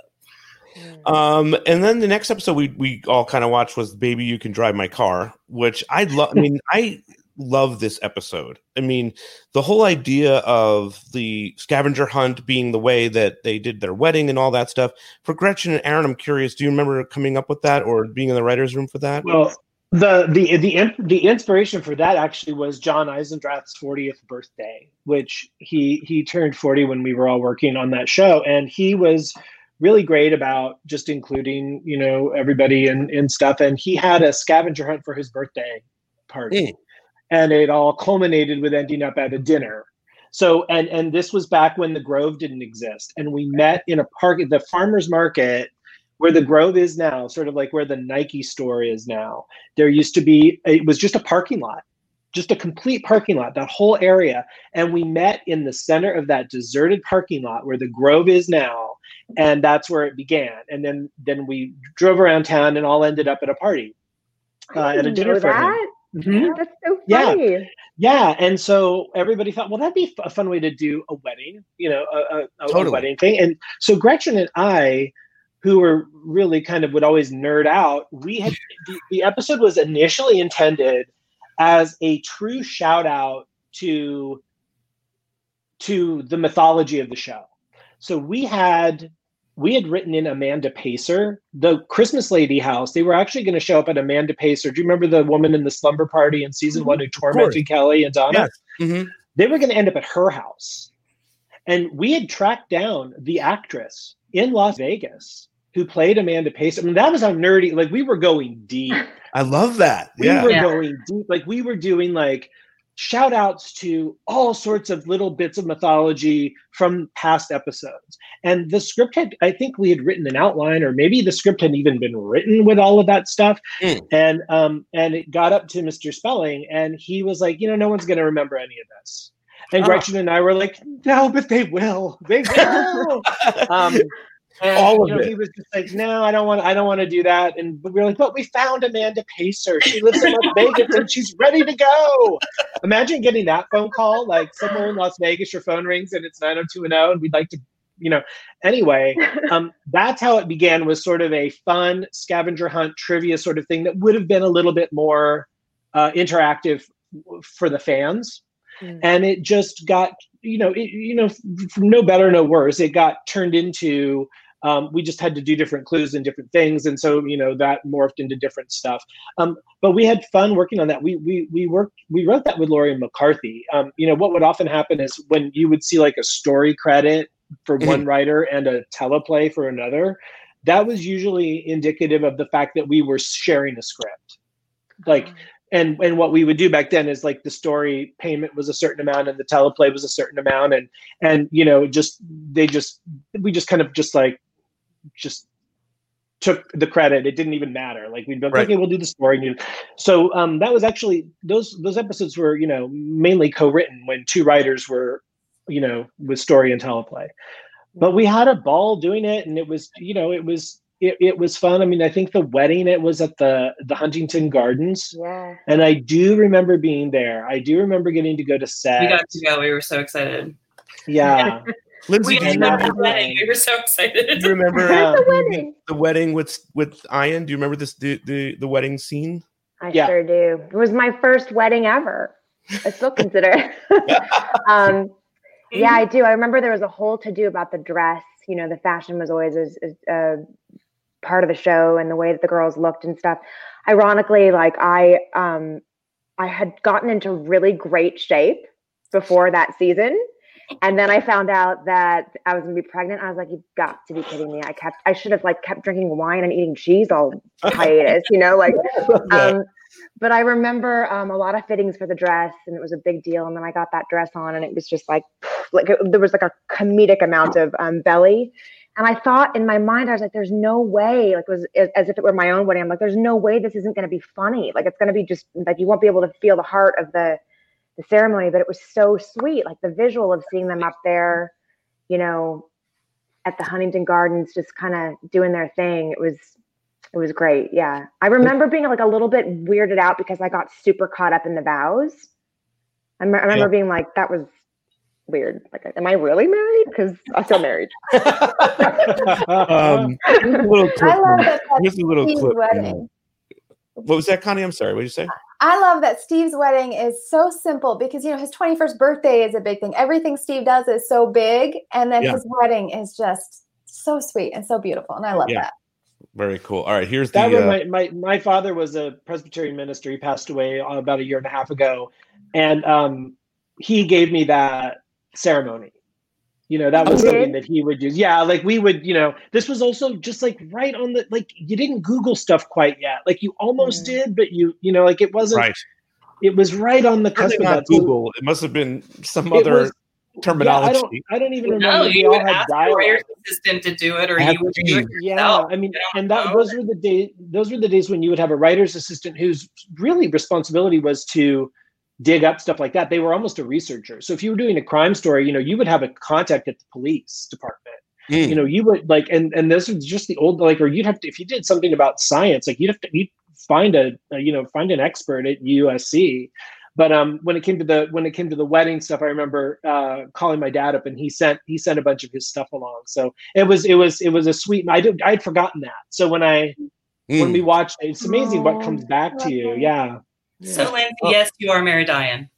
Um, and then the next episode we we all kind of watched was "Baby, You Can Drive My Car," which I love. I mean, I love this episode. I mean, the whole idea of the scavenger hunt being the way that they did their wedding and all that stuff. For Gretchen and Aaron, I'm curious. Do you remember coming up with that or being in the writers' room for that? Well, the the the the inspiration for that actually was John Eisendrath's 40th birthday, which he he turned 40 when we were all working on that show, and he was really great about just including you know everybody and and stuff. And he had a scavenger hunt for his birthday party, Mm. And it all culminated with ending up at a dinner. So and and this was back when the Grove didn't exist, and we met in a park the farmers market where the Grove is now, sort of like where the Nike store is now. There used to be it was just a parking lot, just a complete parking lot, that whole area, and we met in the center of that deserted parking lot where the Grove is now, and that's where it began. And then then we drove around town and all ended up at a party, uh, at a dinner for him. That. Mhm. That's so Yeah. funny. Yeah, and so everybody thought, well, that'd be a fun way to do a wedding, you know, a, a, a Totally. wedding thing. And so Gretchen and I, who were really kind of would always nerd out, we had (laughs) the, the episode was initially intended as a true shout out to to the mythology of the show. So we had we had written in Amanda Pacer, the Christmas Lady house. They were actually going to show up at Amanda Pacer. Do you remember the woman in the slumber party in season Mhm. one who tormented Kelly and Donna? Yes. Mhm. They were going to end up at her house. And we had tracked down the actress in Las Vegas who played Amanda Pacer. I mean, that was how nerdy, like we were going deep. I love that. We Yeah. were Yeah. going deep. Like we were doing like shout outs to all sorts of little bits of mythology from past episodes. And the script had, I think we had written an outline, or maybe the script had even been written with all of that stuff. Mm. And um, and it got up to Mr. Spelling, and he was like, you know, no one's gonna remember any of this. And Oh. Gretchen and I were like, no, but they will. They will. (laughs) um, and, All of you know, it. He was just like, "No, I don't want. I don't want to do that." And we were like, "But we found Amanda Pacer. She lives in Las Vegas and she's ready to go." Imagine getting that phone call, like somewhere in Las Vegas, your phone rings and it's nine hundred two and zero, and we'd like to, you know. Anyway, um, that's how it began. Was sort of a fun scavenger hunt trivia sort of thing that would have been a little bit more uh, interactive for the fans Mm. and it just got you know it, you know no better no worse it got turned into um, we just had to do different clues and different things and so you know that morphed into different stuff. Um, but we had fun working on that. We we we worked we wrote that with laurie mccarthy. Um, you know what would often happen is when you would see like a story credit for Mhm. one writer and a teleplay for another that was usually indicative of the fact that we were sharing a script. Like and and what we would do back then is like the story payment was a certain amount and the teleplay was a certain amount and and you know just they just we just kind of just like just took the credit it didn't even matter like we'd be like Right. okay we'll do the story and so um that was actually those those episodes were you know mainly co-written when two writers were you know with story and teleplay but we had a ball doing it and it was you know it was it, it was fun i mean i think the wedding it was at the the huntington gardens Yeah. and I do remember being there. I do remember getting to go to set. We got to go. We were so excited. yeah. (laughs) Lindsay, We do you didn't remember, the wedding. We were so excited. do you remember uh, The wedding. the wedding with with Ian? Do you remember this the the, the wedding scene? I Yeah. sure do. It was my first wedding ever. I still consider (laughs) um, yeah, I do. I remember there was a whole to do about the dress. You know, the fashion was always a, a part of the show and the way that the girls looked and stuff. Ironically, like I, um, I had gotten into really great shape before that season. And then I found out that I was gonna be pregnant. I was like, "You've got to be kidding me!" I kept, I should have like kept drinking wine and eating cheese all hiatus, you know, like (laughs) um, but I remember um, a lot of fittings for the dress, and it was a big deal. And then I got that dress on, and it was just like, like it, there was like a comedic amount of um, belly. And I thought in my mind, I was like, "There's no way!" Like it was as, as if it were my own wedding. I'm like, "There's no way this isn't going to be funny. Like it's going to be just like you won't be able to feel the heart of the the ceremony." But it was so sweet, like the visual of seeing them up there, you know, at the Huntington Gardens, just kind of doing their thing. It was it was great. Yeah. I remember being like a little bit weirded out because I got super caught up in the vows. I, me- I remember Yeah. being like, that was weird. Like, am I really married? Because I feel married. (laughs) Um, a little clip. I love that here's a little clip. wedding. What was that, Connie? I'm sorry. What did you say? I love that Steve's wedding is so simple because you know his 21st birthday is a big thing. Everything Steve does is so big, and then Yeah. his wedding is just so sweet and so beautiful, and I love Yeah. that. Very cool. All right, here's That the. Uh, my, my my father was a Presbyterian minister. He passed away uh, about a year and a half ago, and um, he gave me that ceremony. You know, that was Oh, something that he would use. Yeah, like we would. You know, this was also just like right on the like you didn't Google stuff quite yet. Like you almost Mm. did, but you you know like it wasn't. right. It was right on the cusp of that. Google. It must have been some it other was- Yeah, I terminology. don't. I don't even remember. No, we you all would had ask the dialogue. writer's assistant to do it, or I you would do it be- Yeah. I mean, I and that know. those were the days. Those were the days when you would have a writer's assistant whose really responsibility was to dig up stuff like that. They were almost a researcher. So if you were doing a crime story, you know, you would have a contact at the police department. Mm. You know, you would like, and and this was just the old like, or you'd have to if you did something about science, like you'd have to you'd find a, a you know find an expert at USC. But um, when it came to the when it came to the wedding stuff, I remember uh, calling my dad up, and he sent he sent a bunch of his stuff along. So it was it was it was a sweet. I did I'd forgotten that. So when I when Mm. we watched it's amazing what comes back to you. Yeah, So, Lindsay, yes, you are Mary Diane.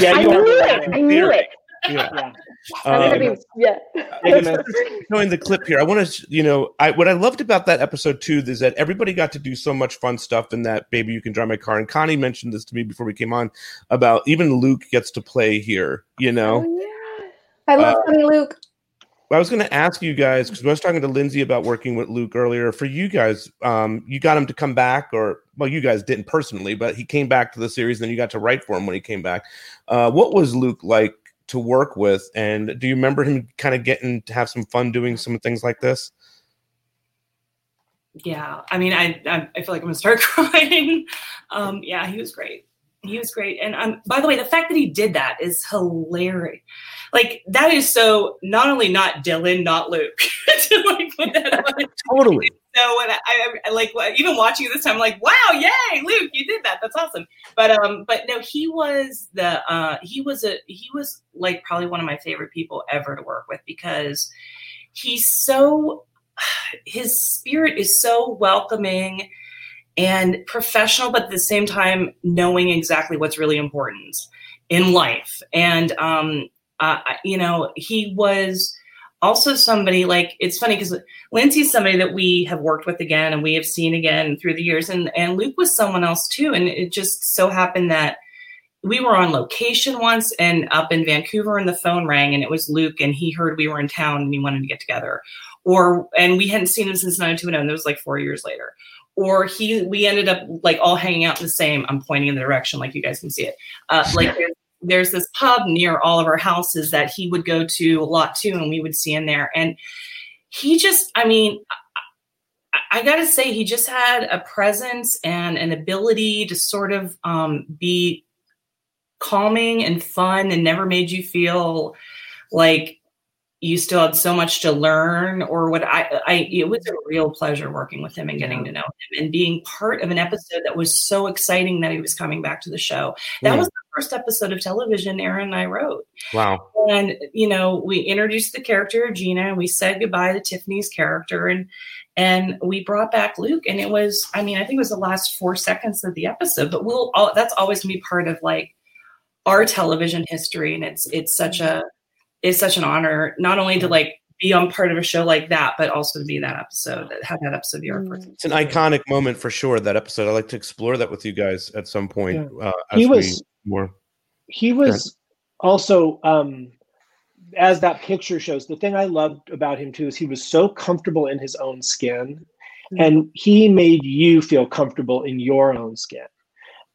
yeah. I you are knew right. it. I knew it. Yeah. Yeah. I'm Um, gonna be, yeah. showing the clip here. I want to, you know, I what I loved about that episode too is that everybody got to do so much fun stuff in that "Baby, You Can Drive My Car." And Connie mentioned this to me before we came on about even Luke gets to play here. You know, Oh, yeah. I love Uh, Funny Luke. I was going to ask you guys because I was talking to Lindsay about working with Luke earlier. For you guys, um, you got him to come back, or well, you guys didn't personally, but he came back to the series. And then you got to write for him when he came back. Uh, what was Luke like to work with? And do you remember him kind of getting to have some fun doing some things like this? Yeah, I mean, I I, feel like I'm gonna start (laughs) crying. Um, yeah, he was great. He was great. And um, by the way, the fact that he did that is hilarious. Like that is so not only not Dylan, not Luke. (laughs) to like put that on. Totally. So when I, I, I like even watching this time, I'm like, wow, yay, Luke, you did that. That's awesome. But um, but no, he was the uh, he was a he was like probably one of my favorite people ever to work with because he's so (sighs) his spirit is so welcoming and professional, but at the same time knowing exactly what's really important in life. And um, uh, you know, he was also somebody like it's funny because Lindsay's somebody that we have worked with again and we have seen again through the years, and and Luke was someone else too, and it just so happened that we were on location once and up in Vancouver and the phone rang and it was Luke and he heard we were in town and he wanted to get together. Or and we hadn't seen him since 90210 and it was like four years later. Or he we ended up like all hanging out in the same, I'm pointing in the direction like you guys can see it. Uh, like (laughs) there's, this pub near all of our houses that he would go to a lot too and we would see him there. And he just, I mean, I, I gotta say, he just had a presence and an ability to sort of um, be calming and fun and never made you feel like you still had so much to learn or what I, I it was a real pleasure working with him and getting to know him and being part of an episode that was so exciting that he was coming back to the show that Mm. was first episode of television aaron and i wrote Wow. and you know we introduced the character of gina and we said goodbye to tiffany's character and and we brought back luke and it was i mean i think it was the last four seconds of the episode but we'll all, that's always going to be part of like our television history and it's it's such a it's such an honor not only to like be on part of a show like that but also to be that episode have that episode be our first It's an iconic moment for sure. That episode. I'd like to explore that with you guys at some point. Uh, as He we was- more. he was also um as that picture shows the thing i loved about him too is he was so comfortable in his own skin and he made you feel comfortable in your own skin.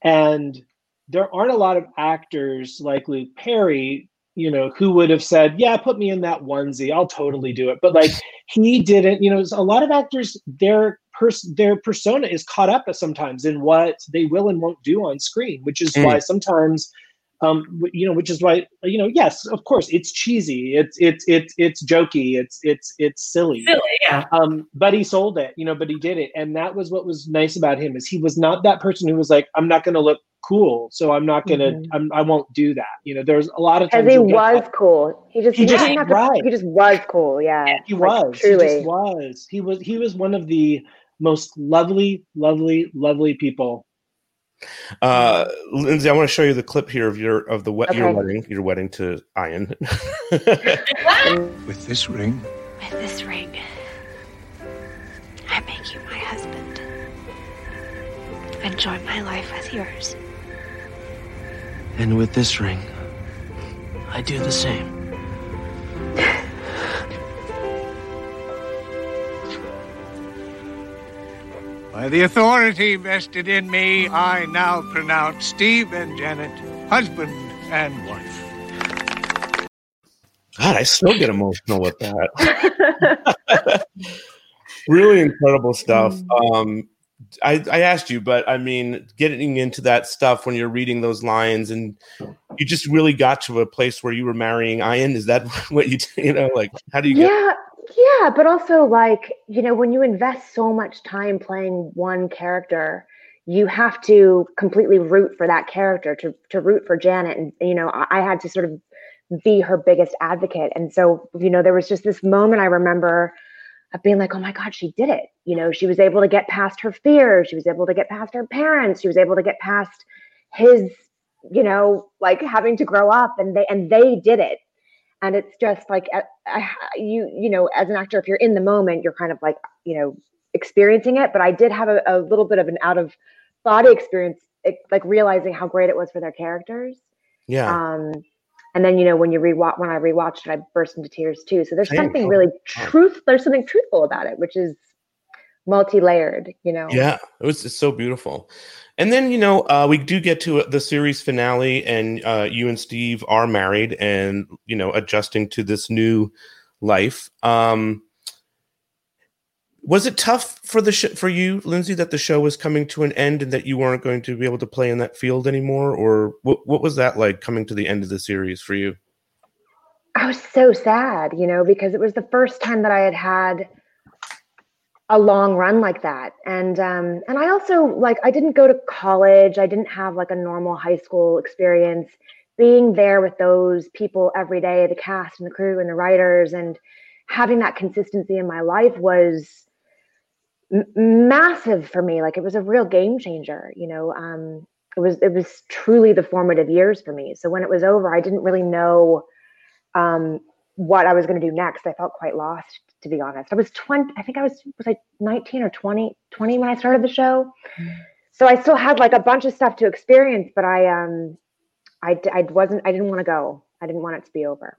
And there aren't a lot of actors like luke perry you know who would have said yeah put me in that onesie. I'll totally do it. But like he didn't you know a lot of actors their pers- their persona is caught up sometimes in what they will and won't do on screen which is Mm. why sometimes um you know which is why you know yes of course it's cheesy it's it's it's it's jokey it's it's it's silly Silly, yeah um but he sold it you know but he did it and that was what was nice about him is he was not that person who was like i'm not going to look cool so i'm not going to Mhm. I'm, i won't do that you know there's a lot of Because times he you'll get was that- cool. He just He he, just- didn't have to- right. he just was cool. Yeah. he Like, was he truly. just was he was he was one of the most lovely lovely lovely people Uh, Lindsay, I want to show you the clip here of your of the we- your wedding, your wedding to Ian. (laughs) With this ring, With this ring, I make you my husband and join my life with yours. And with this ring, I do the same. (laughs) by the authority vested in me, I now pronounce Steve and Janet husband and wife. God, I still get emotional with that. (laughs) really incredible stuff. Mm. Um, I, I asked you, but I mean, getting into that stuff when you're reading those lines, and you just really got to a place where you were marrying Ian. Is that (laughs) what you you know? Like, how do you get? yeah yeah but also like you know when you invest so much time playing one character you have to completely root for that character to to root for janet. And you know i, I had to sort of be her biggest advocate. And so you know there was just this moment i remember of being like oh my god she did it. You know she was able to get past her fears. She was able to get past her parents. She was able to get past his you know like having to grow up and they and they did it and it's just like uh, I, you you know as an actor if you're in the moment you're kind of like you know experiencing it. But i did have a, a little bit of an out of body experience like realizing how great it was for their characters. Yeah. Um and then you know when you rewatch when i rewatched it i burst into tears too. So there's Same. something Oh, really truth there's something truthful about it which is multi-layered you know? Yeah, it was it's so beautiful. And then you know uh, we do get to the series finale, and uh, you and Steve are married, and you know adjusting to this new life. Um, was it tough for the sh- for you, Lindsay, that the show was coming to an end and that you weren't going to be able to play in that field anymore, or? What was that like coming to the end of the series for you? I was so sad, you know, because it was the first time that I had had a long run like that. And um and I also like I didn't go to college. I didn't have like a normal high school experience. Being there with those people every day, the cast and the crew and the writers and having that consistency in my life was m- massive for me. Like it was a real game changer, you know. Um it was it was truly the formative years for me. So when it was over, I didn't really know um, what I was going to do next. I felt quite lost, to be honest. I was 20, I think I was, was I 19 or 20, 20 when I started the show. So I still had like a bunch of stuff to experience, but I, um, I I wasn't, I didn't want to go. I didn't want it to be over.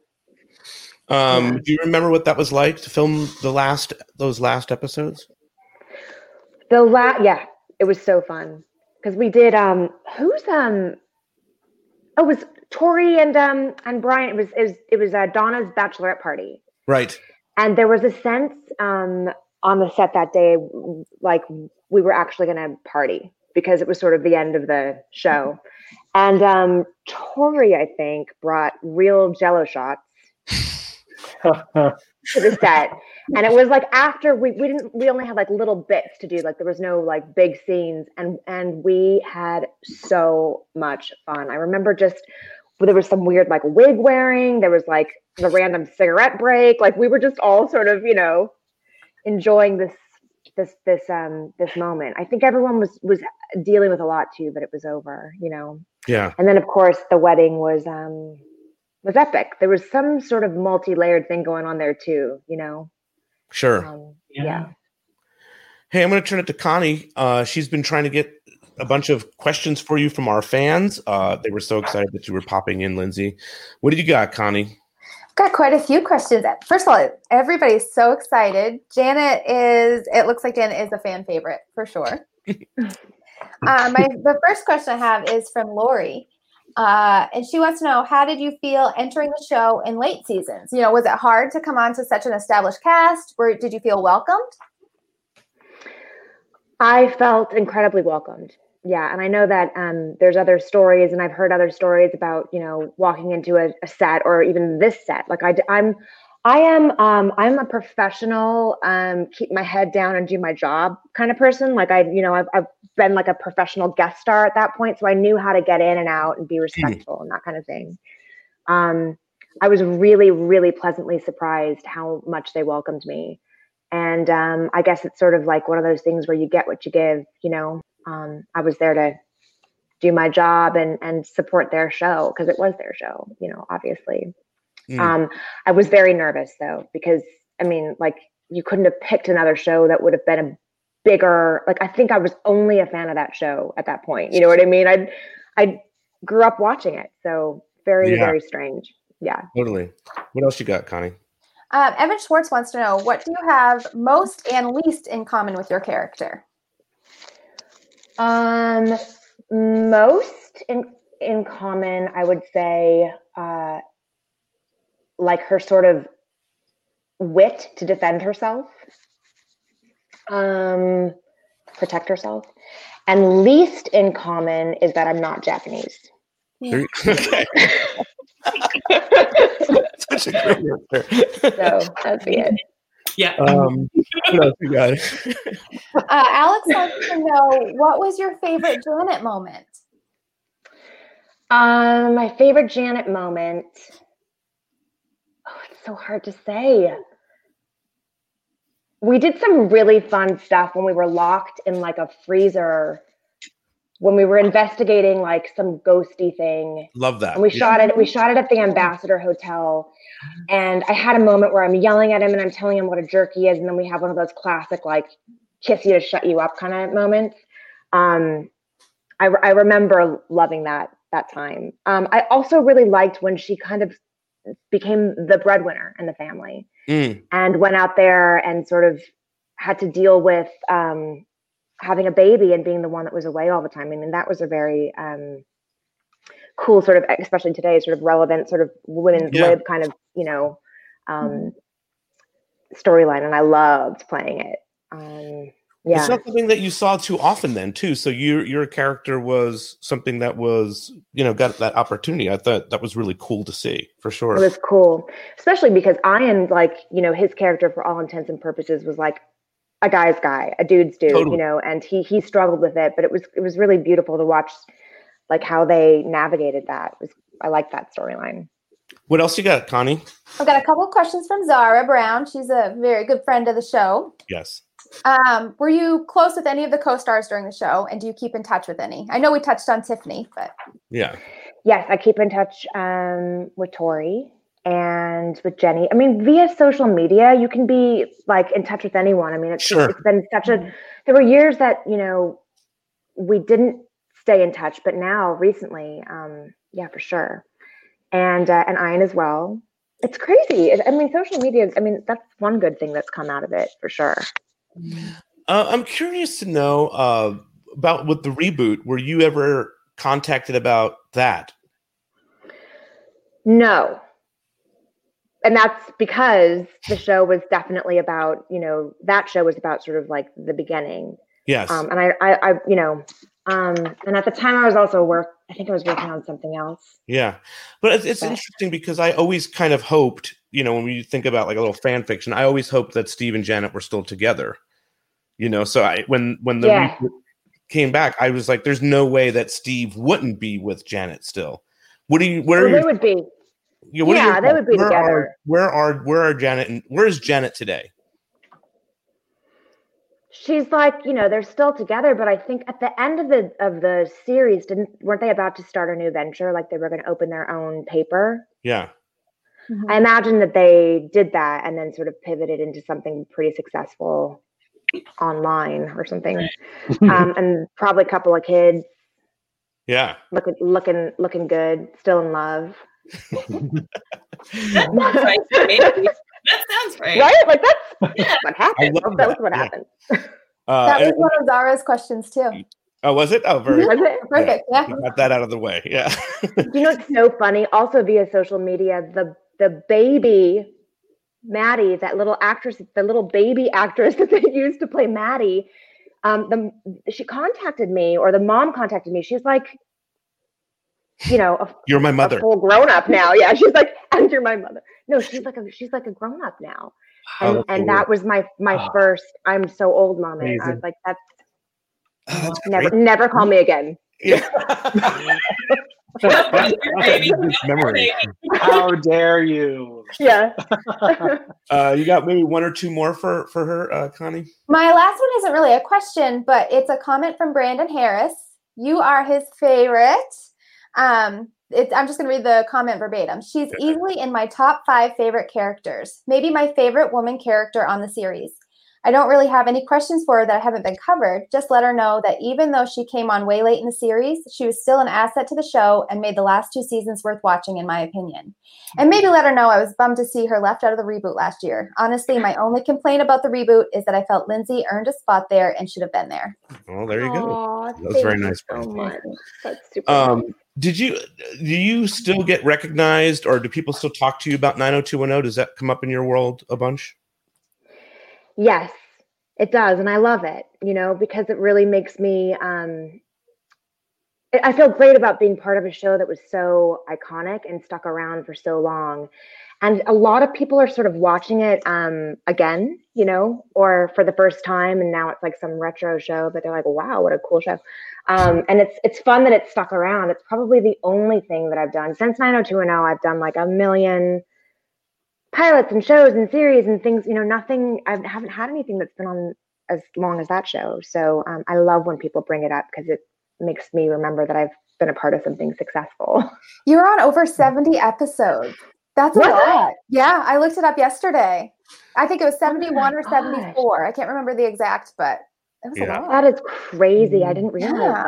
Um, Do you remember what that was like to film the last those last episodes? The last yeah, it was so fun because we did, um, who's, um, oh, it was Tori and, um, and Brian. It was, it was, it was uh, Donna's bachelorette party. Right. And there was a sense um, on the set that day like we were actually going to party because it was sort of the end of the show. And um, tori i think brought real jello shots to the set. And it was like after we, we didn't we only had like little bits to do like there was no like big scenes. And and we had so much fun. I remember just there was some weird like wig wearing. There was like the random cigarette break like we were just all sort of you know enjoying this this this um this moment i think everyone was was dealing with a lot too but it was over you know Yeah. and then of course the wedding was um was epic there was some sort of multi-layered thing going on there too you know Sure. um, yeah. Hey, I'm going to turn it to Connie. Uh, she's been trying to get a bunch of questions for you from our fans. Uh, they were so excited that you were popping in, Lindsay. What did you got, Connie? Got quite a few questions. First of all, everybody's so excited. Janet is, it looks like Janet is a fan favorite for sure. (laughs) uh, my, the first question I have is from Lori. Uh, and she wants to know how did you feel entering the show in late seasons? You know, was it hard to come on to such an established cast? Or did you feel welcomed? I felt incredibly welcomed. Yeah, and I know that um, there's other stories, and I've heard other stories about you know walking into a, a set or even this set. Like I, i'm I am, um, I'm a professional, um, keep my head down and do my job kind of person. Like I, you know, I've, I've been like a professional guest star at that point, so I knew how to get in and out and be respectful and that kind of thing. Um, I was really, really pleasantly surprised how much they welcomed me and um, I guess it's sort of like one of those things where you get what you give. You know, um, I was there to do my job and and support their show because it was their show. You know, obviously. Mm. Um, I was very nervous though because I mean, like you couldn't have picked another show that would have been a bigger. Like I think I was only a fan of that show at that point. You know what I mean? I I grew up watching it, so very Yeah. very strange. Yeah. Totally. What else you got, Connie? Um, Evan Schwartz wants to know what do you have most and least in common with your character? Um, most in in common, I would say, uh, like her sort of wit to defend herself, um, protect herself, and least in common is that I'm not Japanese. There you- (laughs) okay. (laughs) Such a great answer. So that'd be it. Yeah. Um, what else you got? (laughs) Uh, Alex wants to know what was your favorite Janet moment? Um, my favorite Janet moment. Oh, it's so hard to say. We did some really fun stuff when we were locked in like a freezer when we were investigating like some ghosty thing. Love that. And we Yeah. shot it. We shot it at the Ambassador Hotel, and I had a moment where I'm yelling at him and I'm telling him what a jerk he is, and then we have one of those classic like kiss you to shut you up kind of moments. Um, I, I remember loving that that time. Um, I also really liked when she kind of became the breadwinner in the family Mm. and went out there and sort of had to deal with um, having a baby and being the one that was away all the time. I mean, that was a very um, cool sort of, especially today, sort of relevant sort of women's Yeah. lib kind of, you know, um, storyline. And I loved playing it. Um, yeah. It's not something that you saw too often then too. So your your character was something that was, you know, got that opportunity. I thought that was really cool to see for sure. It was cool, especially because Ian, like, you know, his character for all intents and purposes was like a guy's guy, a dude's dude, Totally. you know, and he he struggled with it, but it was it was really beautiful to watch like how they navigated that. It was I like that storyline. What else you got, Connie? I've got a couple of questions from Zara Brown. She's a very good friend of the show. Yes. Um, were you close with any of the co-stars during the show, and do you keep in touch with any? I know we touched on Tiffany, but Yeah. Yes, I keep in touch um, with Tori and with Jenny. I mean, via social media, you can be like in touch with anyone. I mean, it's Sure. it's been such a. There were years that you know we didn't stay in touch, but now recently, um, yeah, for sure. And uh, and Ian as well. It's crazy. I mean, social media. I mean, that's one good thing that's come out of it for sure. Uh, I'm curious to know uh, about with the reboot. Were you ever contacted about that? No. And that's because the show was definitely about, you know, that show was about sort of like the beginning. Yes. Um, and I, I, I, you know, um, and at the time I was also work, I think I was working on something else. Yeah, but it's, it's But- interesting because I always kind of hoped, you know, when we think about like a little fan fiction, I always hoped that Steve and Janet were still together. You know, so I when when the Yeah. reboot came back, I was like, "There's no way that Steve wouldn't be with Janet still." What do you? Where Well, are they you? would be. Yeah, what are yeah, they thoughts? would be where Are, together. where are where are Janet and where is Janet today? She's like, you know, they're still together, but I think at the end of the of the series, didn't weren't they about to start a new venture? Like they were going to open their own paper. Yeah, I imagine that they did that and then sort of pivoted into something pretty successful online or something. (laughs) um, and probably a couple of kids yeah. looking looking looking good, still in love. That sounds right. (laughs) That sounds right. Right? Like that's what happened. love That that, was what yeah. happened. Uh, that was one of Zara's questions too. oh, was it? Oh, very Was it? Perfect. Yeah. We got that out of the way. Yeah. You know what's so funny? Also via social media, the the baby Maddie, that little actress, the little baby actress (laughs) that they used to play Maddie, um, the she contacted me, or the mom contacted me. She's like, you know, a, You're my a mother. full grown up now. (laughs) Yeah, she's like, and (laughs) you're my mother. No, she's like a she's like a grown up now. Oh, And that's and that was my my Oh. first I'm so old moment. I was like, that's Oh, that's never great. never call me again. Yeah. (laughs) Memory. How dare you? Yeah. Uh, you got maybe one or two more for for her, uh, Connie. My last one isn't really a question, but it's a comment from Brandon Harris. You are his favorite. Um, it's, I'm just going to read the comment verbatim. She's easily in my top five favorite characters, maybe my favorite woman character on the series. I don't really have any questions for her that haven't been covered. Just let her know that even though she came on way late in the series, she was still an asset to the show and made the last two seasons worth watching, in my opinion. And maybe let her know I was bummed to see her left out of the reboot last year. Honestly, my only complaint about the reboot is that I felt Lindsay earned a spot there and should have been there. Well, there you go. Aw, That was very nice, So That's super. Um, did you do you still get recognized, or do people still talk to you about 90210? Does that come up in your world a bunch? Yes, it does, and I love it. You know, because it really makes me. Um, I- feel great about being part of a show that was so iconic and stuck around for so long, and a lot of people are sort of watching it um, again. You know, or for the first time, and now it's like some retro show, but they're like, "Wow, what a cool show!" Um, and it's it's fun that it's stuck around. It's probably the only thing that I've done since 90210. I've done like a million pilots and shows and series and things you know nothing i haven't had anything that's been on as long as that show so um, i love when people bring it up because it makes me remember that I've been a part of something successful. (laughs) You're on over 70 episodes. That's a What? lot. Yeah, I looked it up yesterday. I think it was 71 or gosh. 74. I can't remember the exact, but it was Yeah. a lot. That is crazy. I didn't realize Yeah.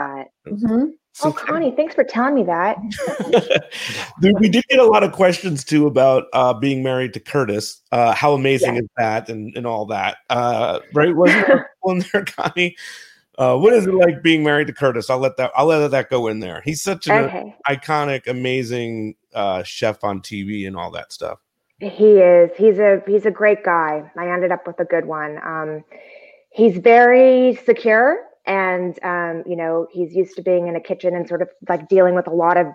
that. Mhm. Oh, Connie, thanks for telling me that. (laughs) (laughs) We did get a lot of questions too about uh, being married to Curtis. Uh, how amazing Yeah. is that, and, and all that, uh, right? Wasn't there one there, (laughs) Connie? Uh, what is it like being married to Curtis? I'll let that I'll let that go in there. He's such an Okay. iconic, amazing uh, chef on TV and all that stuff. He is. He's a he's a great guy. I ended up with a good one. Um, he's very secure, and um, you know he's used to being in a kitchen and sort of like dealing with a lot of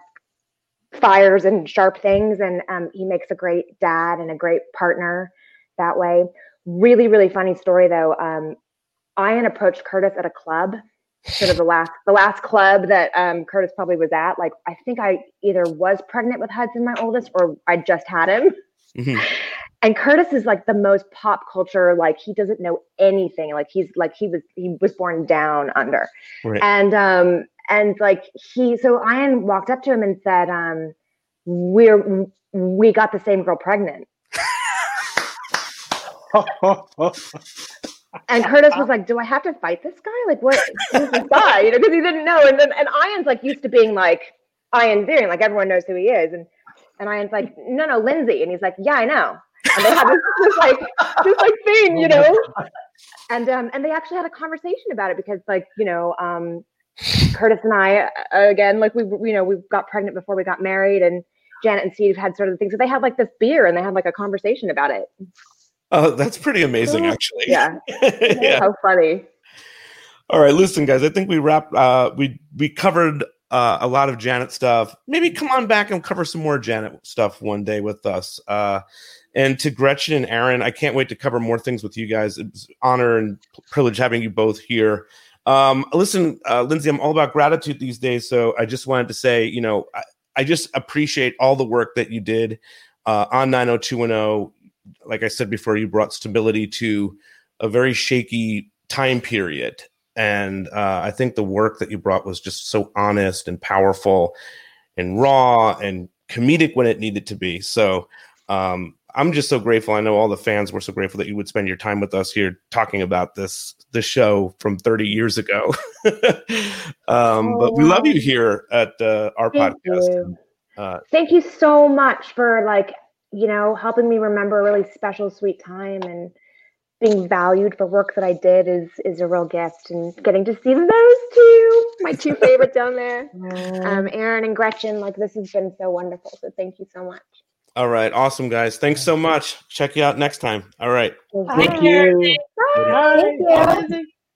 fires and sharp things. And um, he makes a great dad and a great partner that way. Really, really funny story though. Um, Ian approached Curtis at a club, sort of the last the last club that um, Curtis probably was at. Like I think I either was pregnant with Hudson, my oldest, or I just had him. Mhm. And Curtis is like the most pop culture, like he doesn't know anything. Like he's like he was he was born down under. Right. And um and like he so Ian walked up to him and said, um, we're we got the same girl pregnant. (laughs) And Curtis was like, "Do I have to fight this guy? Like, what? This guy? You know, because he didn't know." And then, and Ian's like used to being like Ian Ziering, like everyone knows who he is. And and Ian's like, "No, no, Lindsay." And he's like, "Yeah, I know." And they have this, (laughs) this like this like thing, you know. And um and they actually had a conversation about it because like you know um Curtis and I uh, again like we you know we got pregnant before we got married and Janet and Steve had sort of the thing. So they had like this beer and they had like a conversation about it. Oh, that's pretty amazing, actually. Yeah. (laughs) yeah. How funny. All right, listen, guys. I think we wrapped. Uh, we we covered uh, a lot of Janet stuff. Maybe come on back and cover some more Janet stuff one day with us. Uh, and to Gretchen and Aaron, I can't wait to cover more things with you guys. It's honor and privilege having you both here. Um, listen, uh, Lindsay, I'm all about gratitude these days. So I just wanted to say, you know, I, I just appreciate all the work that you did uh, on 90210. Like I said before, you brought stability to a very shaky time period. And uh, I think the work that you brought was just so honest and powerful and raw and comedic when it needed to be. So um, I'm just so grateful. I know all the fans were so grateful that you would spend your time with us here talking about this this show from 30 years ago. (laughs) um, but we love you here at uh, our Thank podcast. you. Uh, Thank you so much for like, you know, helping me remember a really special, sweet time and being valued for work that I did is is a real gift. And getting to see those two, my two (laughs) favorites down there, um, Aaron and Gretchen, like this has been so wonderful. So thank you so much. all right, awesome guys. Thanks so much. Check you out next time. All right. Thank you. Bye. Bye. Thank you.